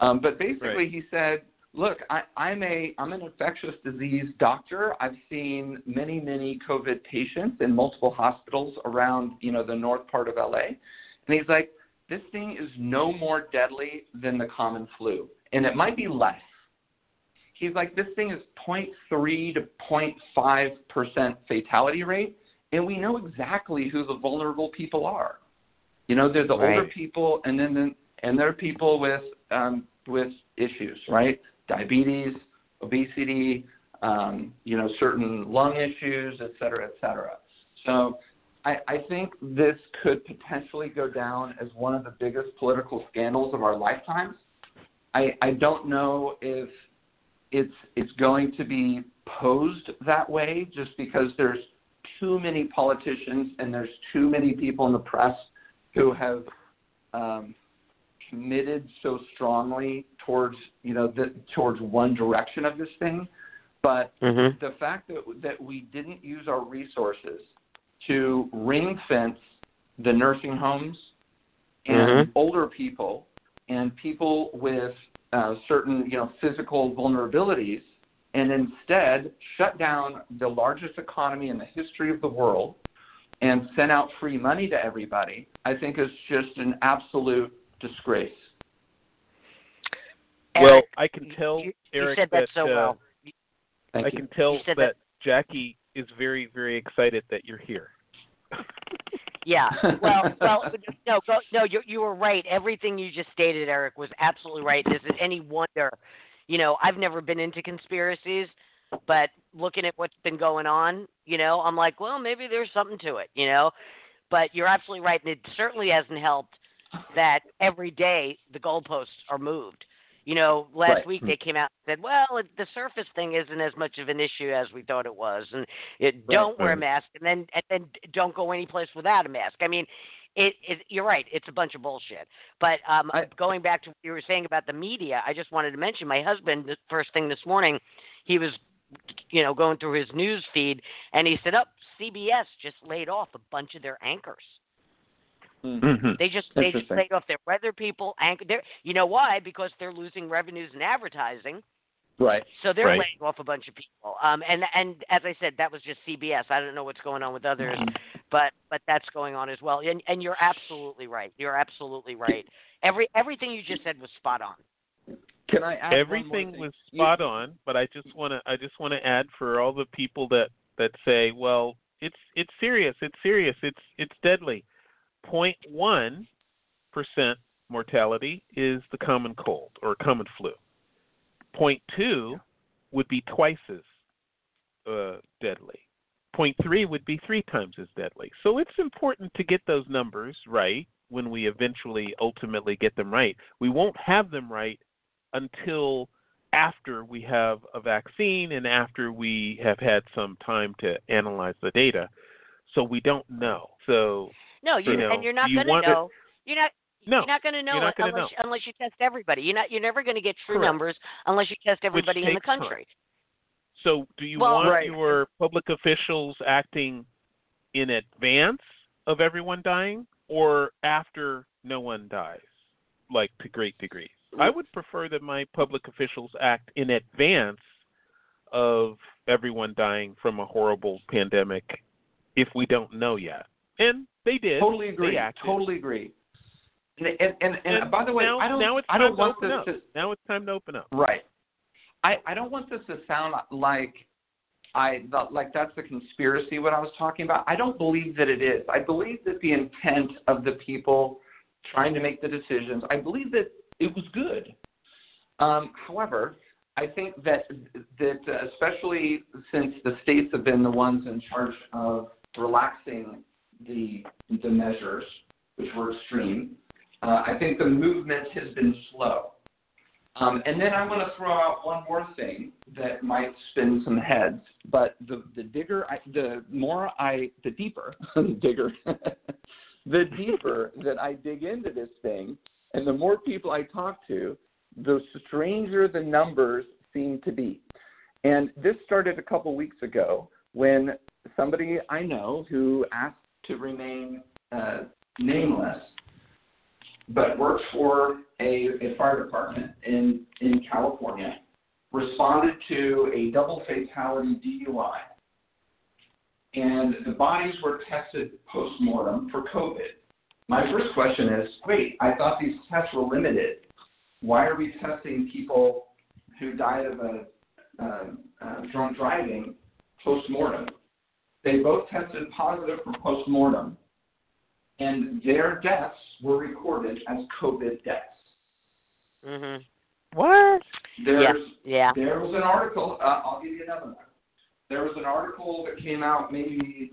D: Um, but basically, right. he said look, I, I'm a I'm an infectious disease doctor. I've seen many many COVID patients in multiple hospitals around you know the north part of LA, and he's like, this thing is no more deadly than the common flu, and it might be less. He's like, this thing is 0.3 to 0.5 percent fatality rate, and we know exactly who the vulnerable people are. You know, they're the right. older people, and then the, and there are people with um, with issues, right? diabetes, obesity, um, you know, certain lung issues, et cetera, et cetera. So I, I think this could potentially go down as one of the biggest political scandals of our lifetimes. I, I don't know if it's it's going to be posed that way just because there's too many politicians and there's too many people in the press who have um, committed so strongly towards you know the, towards one direction of this thing, but
C: mm-hmm.
D: the fact that that we didn't use our resources to ring fence the nursing homes and
C: Mhm.
D: older people and people with uh, certain you know physical vulnerabilities, and instead shut down the largest economy in the history of the world and sent out free money to everybody, I think is just an absolute disgrace.
B: well, I can tell
C: you,
B: Eric
C: you said that, so
B: uh,
C: well.
D: Thank
B: I
D: you.
B: can tell that
C: that-
B: Jackie is very, very excited that you're here.
C: Yeah. Well, well, no, go, no, you you were right. Everything you just stated, Eric, was absolutely right. Is it any wonder? You know, I've never been into conspiracies, but looking at what's been going on, you know, I'm like, well, maybe there's something to it, you know. But you're absolutely right, and it certainly hasn't helped that every day the goalposts are moved. You know, last
D: Right.
C: week they came out and said, "Well, it, the surface thing isn't as much of an issue as we thought it was," and it, don't wear a mask, and then and then don't go anyplace without a mask. I mean, it, it you're right, it's a bunch of bullshit. But um,
D: I-
C: going back to what you were saying about the media, I just wanted to mention my husband. The first thing this morning, he was, you know, going through his news feed, and he said, "Up, CBS just laid off a bunch of their anchors."
D: Mm.
B: Mhm.
C: They just they just
D: Interesting.
C: laid off their weather people. Anchor, they're, you know why? Because they're losing revenues in advertising.
D: Right.
C: So they're
B: Right.
C: laying off a bunch of people. Um, and and as I said, that was just CBS. I don't know what's going on with others, but but that's going on as well. And and you're absolutely right. You're absolutely right. Every everything you just said was spot on.
D: Can I add
B: Everything
D: thing?
B: was
D: You-
B: spot on, but I just want to I just want to add for all the people that that say, well, it's it's serious, it's serious, it's it's deadly. 0.1 percent mortality is the common cold or common flu. 0.2 would be twice as uh, deadly. 0.3 would be three times as deadly. So it's important to get those numbers right when we eventually ultimately get them right. We won't have them right until after we have a vaccine and after we have had some time to analyze the data. So we don't know. So
C: No, you,
B: You know,
C: and you're not
B: you
C: going to
B: want it-
C: know. You're not.
B: no,
C: You're not going to know
B: you're not
C: it
B: gonna
C: unless
B: know.
C: unless you test everybody. You're not. You're never going to get true
B: Correct.
C: numbers unless you test everybody in the
B: takes time.
C: country.
B: So, do you
C: Well-
B: want
D: Right.
B: your public officials acting in advance of everyone dying or after no one dies, like to great degrees? I would prefer that my public officials act in advance of everyone dying from a horrible pandemic if we don't know yet. And they did.
D: Totally agree. Totally agree. And, and, and, and,
B: And
D: by the way,
B: now,
D: I don't,
B: now it's
D: I don't
B: to
D: want
B: open
D: this
B: up.
D: to
B: Now it's time to open up.
D: right. I, I don't want this to sound like I like that's the conspiracy what I was talking about. I don't believe that it is. I believe that the intent of the people trying to make the decisions. I believe that it was good. Um, however, I think that that uh, especially since the states have been the ones in charge of relaxing the the measures, which were extreme, uh, I think the movement has been slow. Um, and then I want to throw out one more thing that might spin some heads. But the the digger, I, the more I, the deeper, digger, the deeper that I dig into this thing, and the more people I talk to, the stranger the numbers seem to be. And this started a couple weeks ago when somebody I know who asked to remain uh, nameless, but worked for a, a fire department in, in California, responded to a double fatality DUI. And the bodies were tested post mortem for COVID. My first question is wait, I thought these tests were limited. Why are we testing people who died of a uh, uh, drunk driving post mortem? They both tested positive for post mortem, and their deaths were recorded as COVID deaths.
C: Mhm.
B: What?
D: There's
C: Yeah.
D: there was an article. Uh, I'll give you another one. There was an article that came out maybe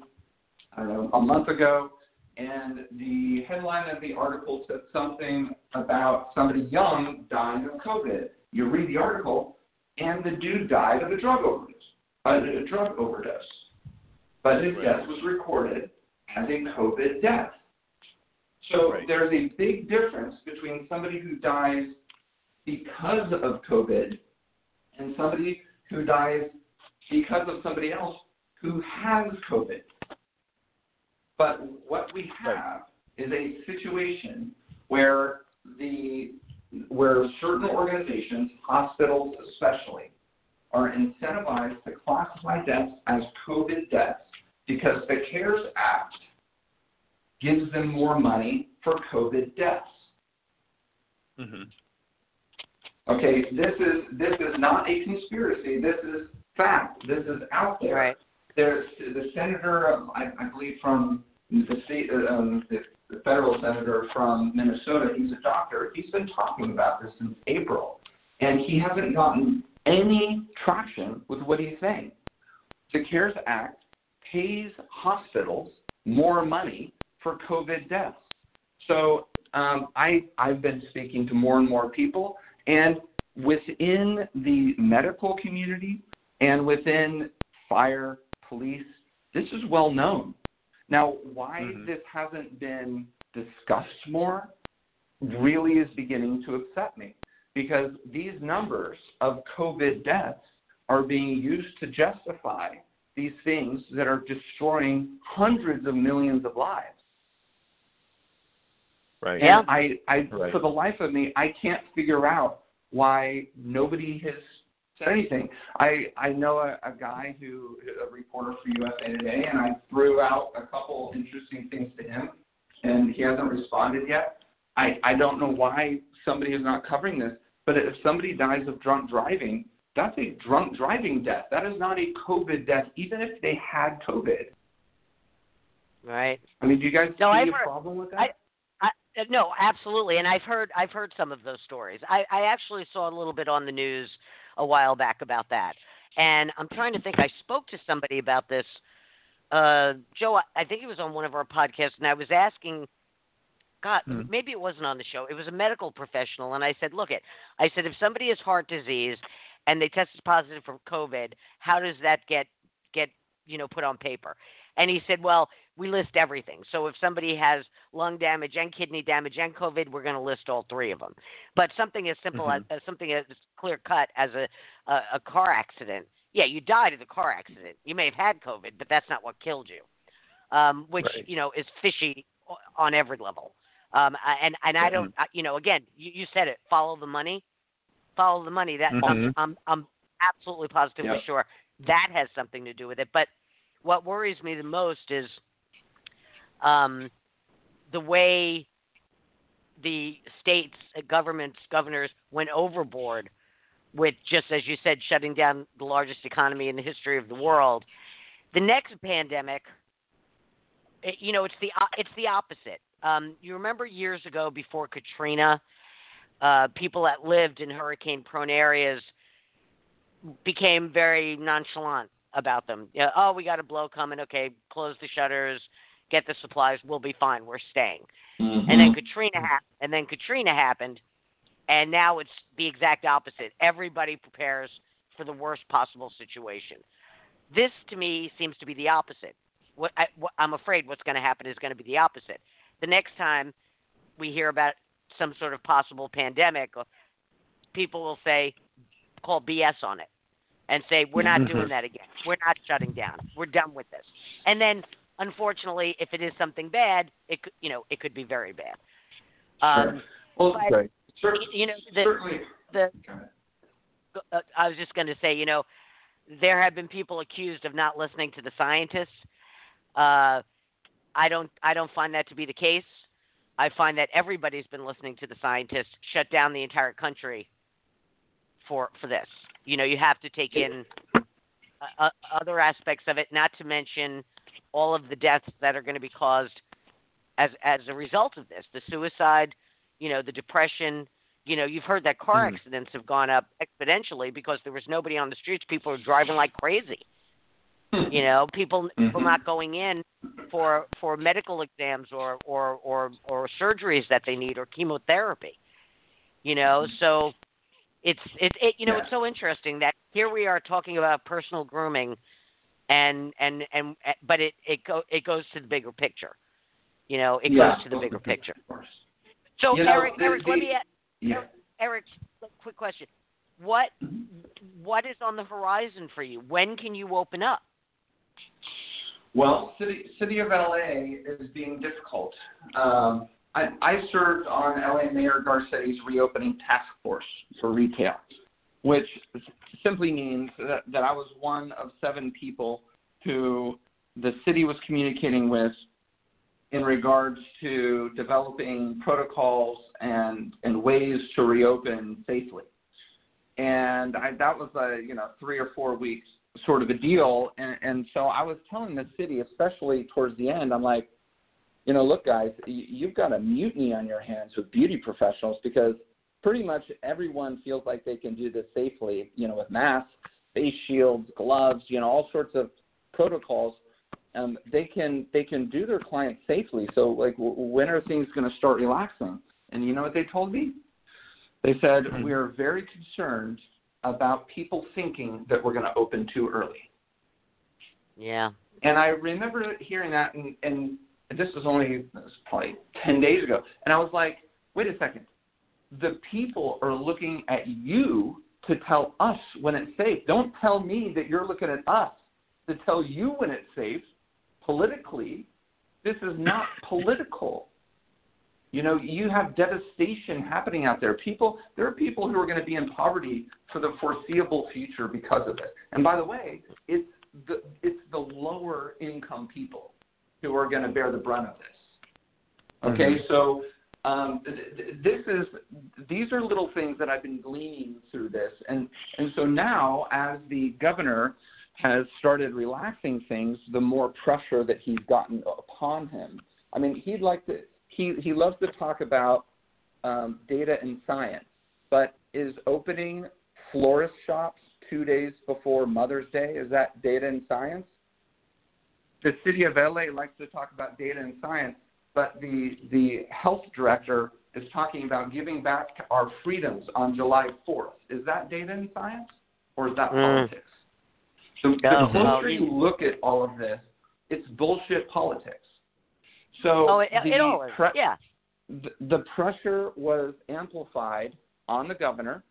D: I don't know a month ago, and the headline of the article said something about somebody young dying of COVID. You read the article, and the dude died of a drug overdose. A drug overdose, but his
B: Right.
D: death was recorded as a COVID death. So
B: Right.
D: there's a big difference between somebody who dies because of COVID and somebody who dies because of somebody else who has COVID. But what we have is a situation where the where certain organizations, hospitals especially, are incentivized to classify deaths as COVID deaths because the CARES Act gives them more money for COVID deaths.
B: hmm
D: Okay, this is this is not a conspiracy. This is fact. This is out there.
C: Right.
D: There's the senator, um, I, I believe from the state, uh, um, the, the federal senator from Minnesota. He's a doctor. He's been talking about this since April, and he hasn't gotten any traction with what he's saying. The CARES Act pays hospitals more money for COVID deaths. So um, I I've been speaking to more and more people, and within the medical community and within fire, police, this is well known. Now, why
B: Mhm.
D: this hasn't been discussed more really is beginning to upset me because these numbers of COVID deaths are being used to justify these things that are destroying hundreds of millions of lives.
B: Right.
C: Yeah.
D: And I, I
B: Right.
D: for the life of me, I can't figure out why nobody has said anything. I I know a, a guy who a reporter for USA Today, and I threw out a couple interesting things to him, and he hasn't responded yet. I I don't know why somebody is not covering this, but if somebody dies of drunk driving, that's a drunk driving death. That is not a COVID death, even if they had COVID.
C: Right.
D: I mean, do you guys
C: No,
D: see
C: I've
D: a
C: heard-
D: problem with that?
C: I- I, no, absolutely, and I've heard I've heard some of those stories. I, I actually saw a little bit on the news a while back about that, and I'm trying to think. I spoke to somebody about this. Uh, Joe, I- think it was on one of our podcasts, and I was asking. God,
B: Hmm.
C: maybe it wasn't on the show. It was a medical professional, and I said, "Look, it." I said, if somebody has heart disease and they tested positive for COVID, how does that get get you know put on paper? And he said, "Well, we list everything. So if somebody has lung damage and kidney damage and COVID, we're going to list all three of them. But something as simple
B: Mhm.
C: as, as something as clear cut as a, a a car accident, yeah, you died in the car accident. You may have had COVID, but that's not what killed you, um, which
B: Right.
C: you know is fishy on every level. Um, and and I don't, you know, again, you, you said it. Follow the money. Follow the money. That I'm,
B: Mhm.
C: I'm I'm absolutely positively
D: Yep.
C: sure that has something to do with it. But what worries me the most is um, the way the states, uh, governments, governors went overboard with just as you said, shutting down the largest economy in the history of the world. The next pandemic, it, you know, it's the it's the opposite. Um, you remember years ago before Katrina, uh, people that lived in hurricane-prone areas became very nonchalant about them. Yeah, oh, we got a blow coming. Okay, close the shutters, get the supplies. We'll be fine. We're staying. And then Katrina and then Katrina happened, and now it's the exact opposite. Everybody prepares for the worst possible situation. This, to me, seems to be the opposite. What, I, what I'm afraid what's going to happen is going to be the opposite. The next time we hear about some sort of possible pandemic, people will say, call BS on it, and say we're not
B: Mhm.
C: doing that again. We're not shutting down. We're done with this. And then, unfortunately, if it is something bad, it could, you know, it could be very bad. Um,
D: well,
C: but-
D: cer-
C: you know, the,
D: certainly.
C: the uh, I was just going to say, you know, there have been people accused of not listening to the scientists. Uh, I don't, I don't find that to be the case. I find that everybody's been listening to the scientists. Shut down the entire country for for this. You know, you have to take in uh, uh, other aspects of it, not to mention all of the deaths that are going to be caused as as a result of this. The suicide, you know, the depression, you know, you've heard that car
B: Mhm.
C: accidents have gone up exponentially because there was nobody on the streets. People were driving like crazy. You know, people people
D: Mhm.
C: not going in for for medical exams or or or or surgeries that they need or chemotherapy. You know, mm-hmm. so it's it's it, you know
D: Yeah.
C: it's so interesting that here we are talking about personal grooming, and and and uh, but it it go it goes to the bigger picture. You know, it
D: Yeah,
C: goes to the bigger picture. So
D: You know,
C: Eric,
D: the-
C: Eric, let me a-
D: Yeah.
C: Eric, quick question. What mm-hmm. what is on the horizon for you? When can you open up?
D: Well, city city of LA is being difficult. Um, I, I served on LA Mayor Garcetti's reopening task force for retail, which simply means that, that I was one of seven people who the city was communicating with in regards to developing protocols and, and ways to reopen safely. And I, that was a you know three or four weeks sort of a deal. And, and so I was telling the city, especially towards the end, I'm like, you know, look, guys, you've got a mutiny on your hands with beauty professionals because pretty much everyone feels like they can do this safely, you know, with masks, face shields, gloves, you know, all sorts of protocols. Um, they can they can do their clients safely. So, like, w- when are things going to start relaxing? And you know what they told me? They said mm-hmm. we are very concerned about people thinking that we're going to open too early.
C: Yeah.
D: And I remember hearing that, and, and this was only this was probably 10 days ago. And I was like, wait a second. The people are looking at you to tell us when it's safe. Don't tell me that you're looking at us to tell you when it's safe. Politically, this is not political. You know, you have devastation happening out there. People, there are people who are going to be in poverty for the foreseeable future because of it. And by the way, it's the it's the lower income people who are going to bear the brunt of this. Okay, mm-hmm. so um, th- this is these are little things that I've been gleaning through this, and and so now as the governor has started relaxing things, the more pressure that he's gotten upon him. I mean, he'd like to he he loves to talk about um, data and science, but is opening florist shops two days before Mother's Day is that data and science? The city of LA likes to talk about data and science, but the the health director is talking about giving back our freedoms on July 4th. Is that data and science, or is that mm. politics? So the closer you look at all of this, it's bullshit politics. So
C: oh, it, it all is. Pre- yeah.
D: The, the pressure was amplified on the governor,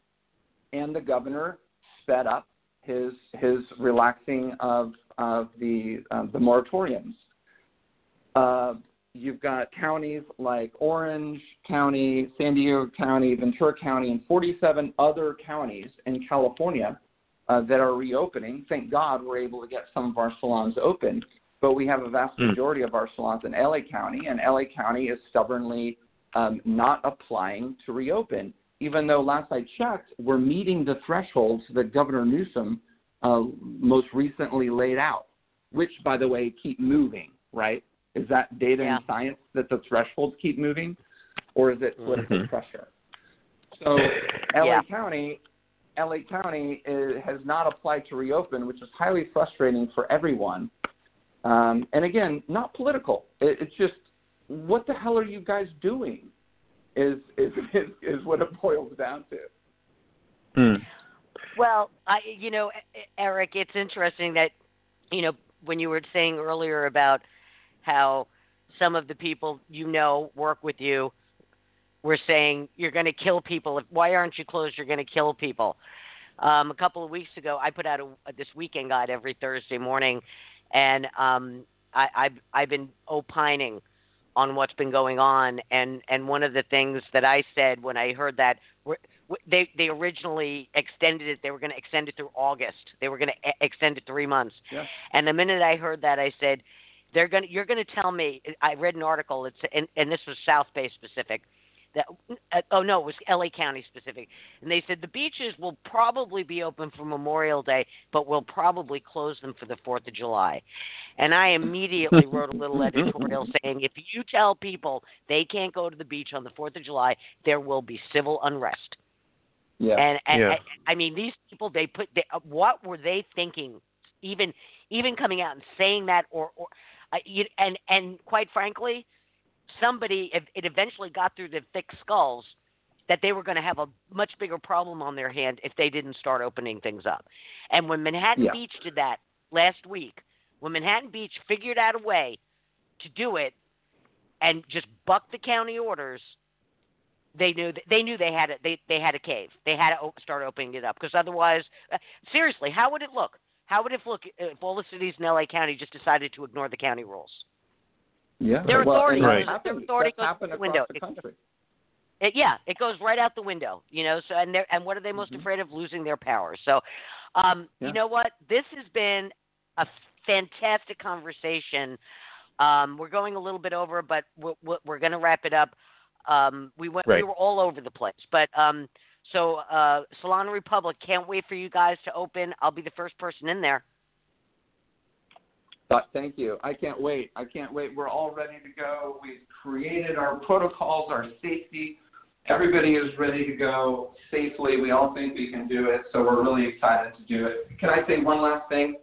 D: and the governor sped up his his relaxing of of the uh, the moratoriums. Uh, you've got counties like Orange County, San Diego County, Ventura County, and 47 other counties in California uh, that are reopening. Thank God we're able to get some of our salons open but we have a vast hmm. majority of our salons in LA County, and LA County is stubbornly um, not applying to reopen, even though last I checked, we're meeting the thresholds that Governor Newsom uh, most recently laid out, which, by the way, keep moving, right? Is that data yeah. and science that the thresholds keep moving, or is it political mm-hmm. pressure? So, LA yeah. County LA County is, has not applied to reopen, which is highly frustrating for everyone. Um, and again, not political. It, it's just what the hell are you guys doing? Is is is, is what it boils down to.
B: Mm.
C: Well, I you know, Eric, it's interesting that you know when you were saying earlier about how some of the people you know work with you were saying you're going to kill people. Why aren't you closed? You're going to kill people. Um, a couple of weeks ago, I put out a, this weekend guide every Thursday morning, and um, I, I've I've been opining on what's been going on, and and one of the things that I said when I heard that they they originally extended it. They were going to extend it through August. They were going to extend it three months.
D: Yeah.
C: And the minute I heard that, I said, "They're going. to You're going to tell me." I read an article. It's and, and this was South Bay specific that uh, oh no, it was LA County specific, and they said the beaches will probably be open for Memorial Day, but we'll probably close them for the Fourth of July. And I immediately wrote a little editorial saying, if you tell people they can't go to the beach on the Fourth of July, there will be civil unrest.
D: Yeah.
C: And, and
B: yeah.
C: I, I mean, these people, they put, they, uh, what were they thinking? Even, even coming out and saying that, or, or, uh, you, and and quite frankly, somebody it eventually got through the thick skulls that they were going to have a much bigger problem on their hand if they didn't start opening things up. And when Manhattan
D: yeah.
C: Beach did that last week, when Manhattan Beach figured out a way to do it and just buck the county orders, they knew that they knew they had it. They they had a cave. They had to start opening it up because otherwise, uh, seriously, how would it look? How would it look if all the cities in LA County just decided to ignore the county rules?
D: Yeah.
C: Their
D: well,
C: authority,
D: and
B: Right.
C: their authority goes out the window.
D: the country.
C: It, yeah, it goes right out the window, you know. So and they and what are they most
D: Mhm.
C: afraid of? Losing their power. So, um,
D: Yeah.
C: you know what? This has been a fantastic conversation. Um, we're going a little bit over, but we're, we're- we're going to wrap it up. Um, we went, we were all over the place, but um, so uh, Salon Republic can't wait for you guys to open. I'll be the first person in there.
D: But thank you. I can't wait. I can't wait. We're all ready to go. We've created our protocols, our safety. Everybody is ready to go safely. We all think we can do it, so we're really excited to do it. Can I say one last thing?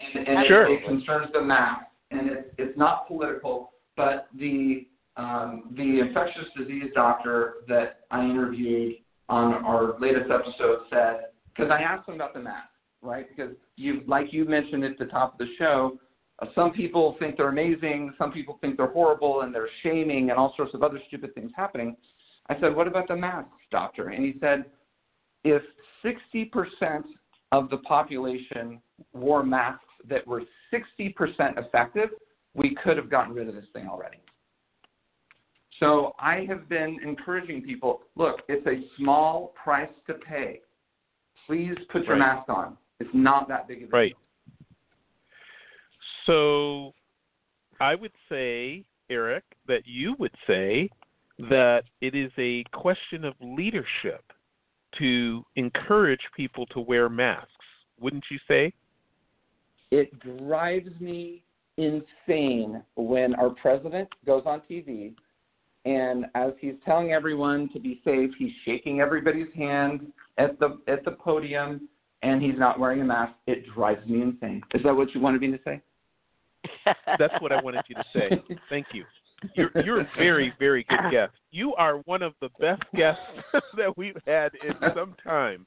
D: And, and
B: Sure.
D: it, it concerns the mask, and it's it's not political, but the um, the infectious disease doctor that I interviewed on our latest episode said, because I asked him about the mask, right? Because you, like you mentioned at the top of the show, uh, some people think they're amazing, some people think they're horrible, and they're shaming and all sorts of other stupid things happening. I said, What about the masks, doctor? And he said, If 60% of the population wore masks that were 60% effective, we could have gotten rid of this thing already. So I have been encouraging people look, it's a small price to pay. Please put your
B: Right.
D: mask on. It's not that big of a
B: Right. So I would say, Eric, that you would say that it is a question of leadership to encourage people to wear masks. Wouldn't you say?
D: It drives me insane when our president goes on TV and as he's telling everyone to be safe, he's shaking everybody's hand at the at the podium and he's not wearing a mask. It drives me insane. Is that what you wanted me to say?
B: That's what I wanted you to say. Thank you. You're, you're a very, very good guest. You are one of the best guests that we've had in some time.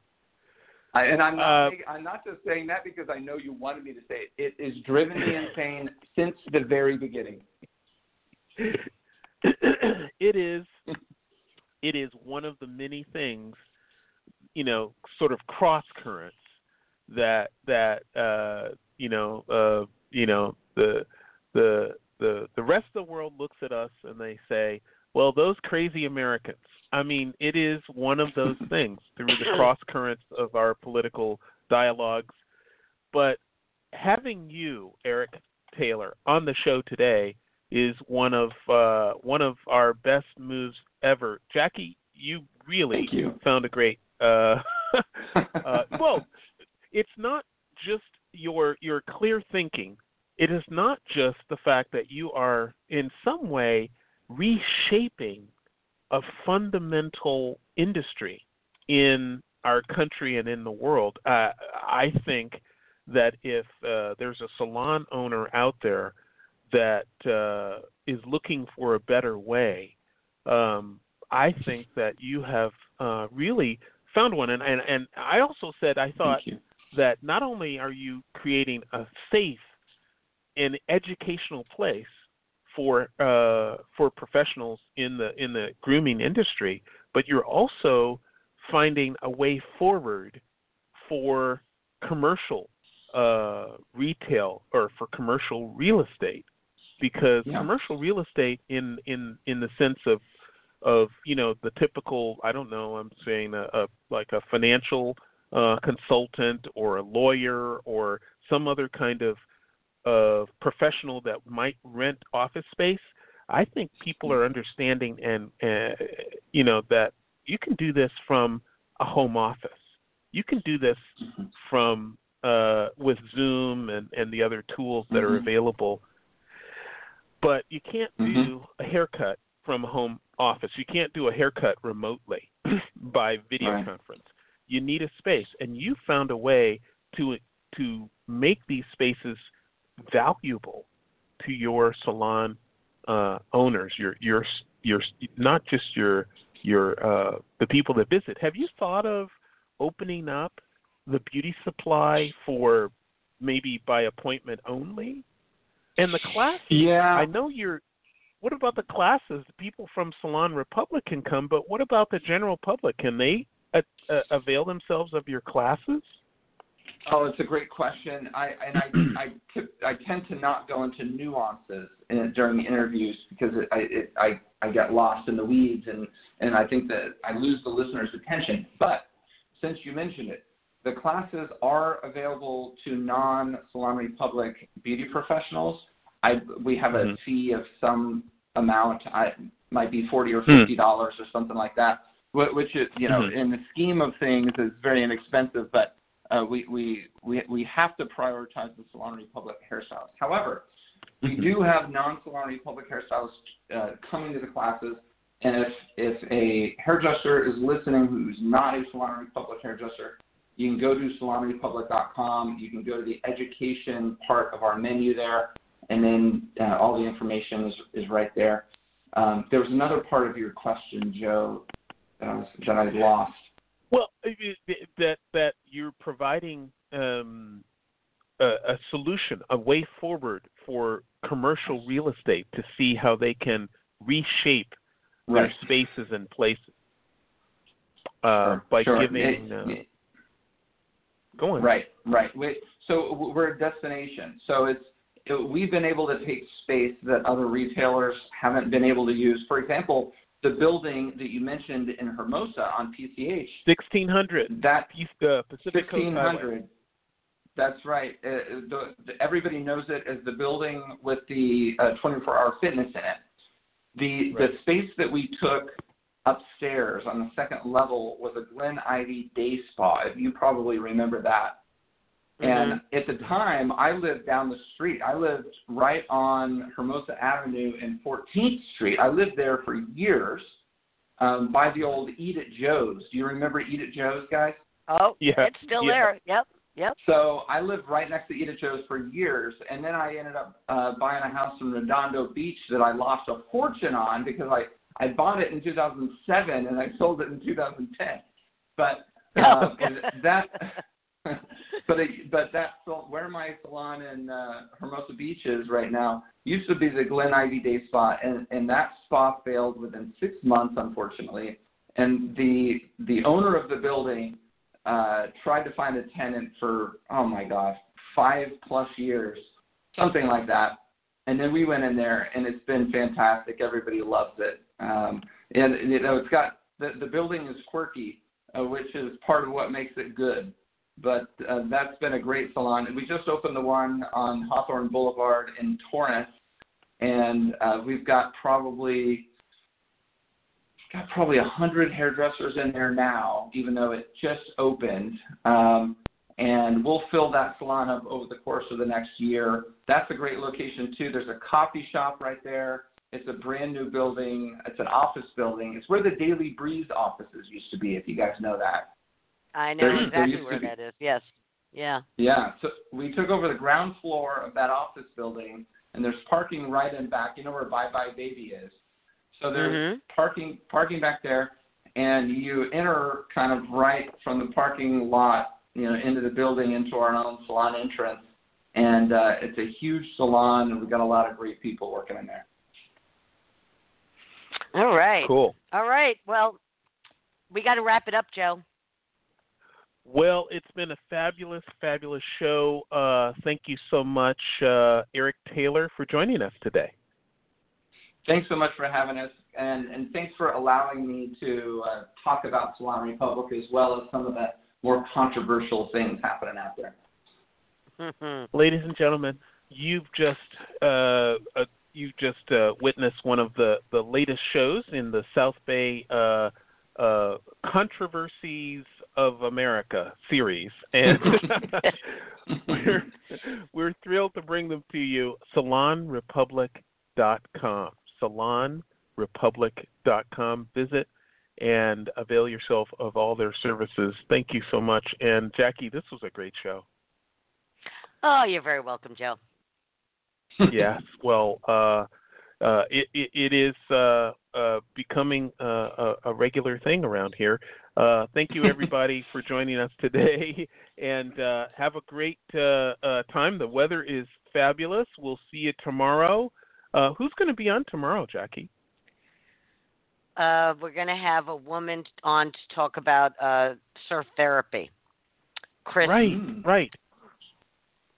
D: I, and I'm not,
B: Uh,
D: I'm not just saying that because I know you wanted me to say it. It has driven me insane since the very beginning.
B: it is it is one of the many things you know sort of cross currents that that uh you know uh you know the the the the rest of the world looks at us and they say well those crazy americans i mean it is one of those things through the cross currents of our political dialogues but having you eric taylor on the show today is one of uh, one of our best moves ever. Jackie, you really
D: you.
B: found a great. Uh, uh, well, it's not just your your clear thinking. It is not just the fact that you are in some way reshaping a fundamental industry in our country and in the world. Uh, I think that if uh, there's a salon owner out there that uh, is looking for a better way, um, I think that you have uh, really found one. And, and and I also said I thought that not only are you creating a safe and educational place for uh, for professionals in the in the grooming industry, but you're also finding a way forward for commercial uh, retail or for commercial real estate because
D: Yeah.
B: commercial real estate in in in the sense of of you know the typical I don't know I'm saying a, a like a financial uh, consultant or a lawyer or some other kind of of professional that might rent office space. I think people are understanding and uh, you know that you can do this from a home office. You can do this from uh, with Zoom and, and the other tools that are
D: Mhm.
B: available. But you can't
D: Mhm.
B: do a haircut from a home office. You can't do a haircut remotely by video
D: Right.
B: conference. You need a space, and you found a way to to make these spaces valuable to your salon uh, owners. Your your your not just your your uh, the people that visit. Have you thought of opening up the beauty supply for maybe by appointment only? And the class,
D: Yeah.
B: I know you're. What about the classes? The people from Salon Republic can come, but what about the general public? Can they uh, uh, avail themselves of your classes?
D: Oh, it's a great question. I and I I, tip, I tend to not go into nuances in, during the interviews because it, I it, I I get lost in the weeds and and I think that I lose the listener's attention. But since you mentioned it, the classes are available to non-Salon Republic beauty professionals. I we have a
B: Mhm.
D: fee of some amount. I might be forty or
B: Hmm.
D: fifty dollars or something like that, wh- which is you know
B: Mhm.
D: in the scheme of things is very inexpensive, but uh, we, we, we, we have to prioritize the Salon Republic hairstylists. However, we
B: Mhm.
D: do have non-Salon Republic hairstylists uh, coming to the classes, and if, if a hairdresser is listening who's not a Salon Republic hairdresser, you can go to salonrepublic.com. You can go to the education part of our menu there, and then uh, all the information is, is right there. Um, there was another part of your question, Joe, that I, was, that I lost.
B: Well, it- it- that that you're providing um, a, a solution, a way forward for commercial real estate to see how they can reshape
D: Right.
B: their spaces and places uh,
D: Sure,
B: by
D: sure.
B: giving.
D: Yeah,
B: Uh, go on.
D: Right, right. So we're a destination. So it's it, we've been able to take space that other retailers haven't been able to use. For example, the building that you mentioned in Hermosa on PCH,
B: Sixteen hundred.
D: that
B: Uh, Pacific Coast Highway.
D: hundred. That's right. Uh, the, the, everybody knows it as the building with the uh, 24-hour fitness in it. The
B: Right.
D: the space that we took upstairs on the second level was a Glen Ivy day spa. You probably remember that. And at the time, I lived down the street. I lived right on Hermosa Avenue and 14th Street. I lived there for years um, by the old Eat at Joe's. Do you remember Eat at Joe's, guys?
C: Oh,
B: Yeah,
C: it's still
B: yeah.
C: there. Yep, yep.
D: So I lived right next to Eat at Joe's for years, and then I ended up uh, buying a house in Redondo Beach that I lost a fortune on because I I bought it in 2007 and I sold it in 2010. But
C: Oh.
D: and that, but it, but that where my salon in uh, Hermosa Beach is right now used to be the Glen Ivy Day Spa, and and that spa failed within six months, unfortunately. And the the owner of the building uh, tried to find a tenant for oh my gosh, five plus years, something like that. And then we went in there, and it's been fantastic. Everybody loves it, um, and you know it's got the the building is quirky, uh, which is part of what makes it good. But uh, that's been a great salon. We just opened the one on Hawthorne Boulevard in Torrance, and uh, we've got probably got probably a hundred hairdressers in there now, even though it just opened. Um, and we'll fill that salon up over the course of the next year. That's a great location too. There's a coffee shop right there. It's a brand new building. It's an office building. It's where the Daily Breeze offices used to be, if you guys know that.
C: I know
D: There- there
C: exactly
D: used to
C: where
D: be-
C: that is. Yes. Yeah.
D: Yeah, so we took over the ground floor of that office building, and there's parking right in back. You know where buybuy BABY is. So there's
C: Mhm.
D: parking parking back there, and you enter kind of right from the parking lot, you know, into the building into our own salon entrance, and uh, it's a huge salon, and we've got a lot of great people working in there.
C: All right.
B: Cool.
C: All right. Well, we got to wrap it up, Joe.
B: Well, it's been a fabulous, fabulous show. Uh, thank you so much, uh, Eric Taylor, for joining us today.
D: Thanks so much for having us, and, and thanks for allowing me to uh, talk about Salon Republic as well as some of the more controversial things happening out there.
B: Ladies and gentlemen, you've just uh, uh, you've just uh, witnessed one of the, the latest shows in the South Bay uh, uh, Controversies of America series, and we're we're thrilled to bring them to you. SalonRepublic.com. SalonRepublic.com. Visit and avail yourself of all their services. Thank you so much. And Jackie, this was a great show.
C: oh, you're very welcome, Joe.
B: yes. Well, uh, uh, it, it, it is uh, uh, becoming uh, a, a regular thing around here. Uh, thank you, everybody, for joining us today, and uh, have a great uh, uh, time. The weather is fabulous. We'll see you tomorrow. Uh, who's going to be on tomorrow, Jackie?
C: Uh, we're going to have a woman on to talk about uh, surf therapy. Chris.
B: Right,
E: Mm.
B: right.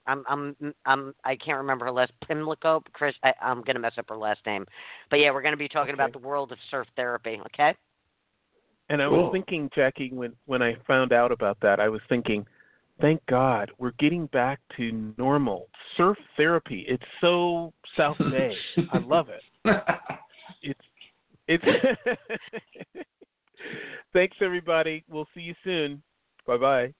C: I'm I'm I'm I can't remember her last Pimlico. Chris, I, I'm gonna mess up her last name, but yeah, we're gonna be talking about the world of surf therapy. Okay.
B: And I
E: Cool.
B: was thinking, Jackie, when when I found out about that, I was thinking, thank God we're getting back to normal surf therapy. It's so South Bay. I love it. It's it's. Thanks everybody. We'll see you soon. Bye bye.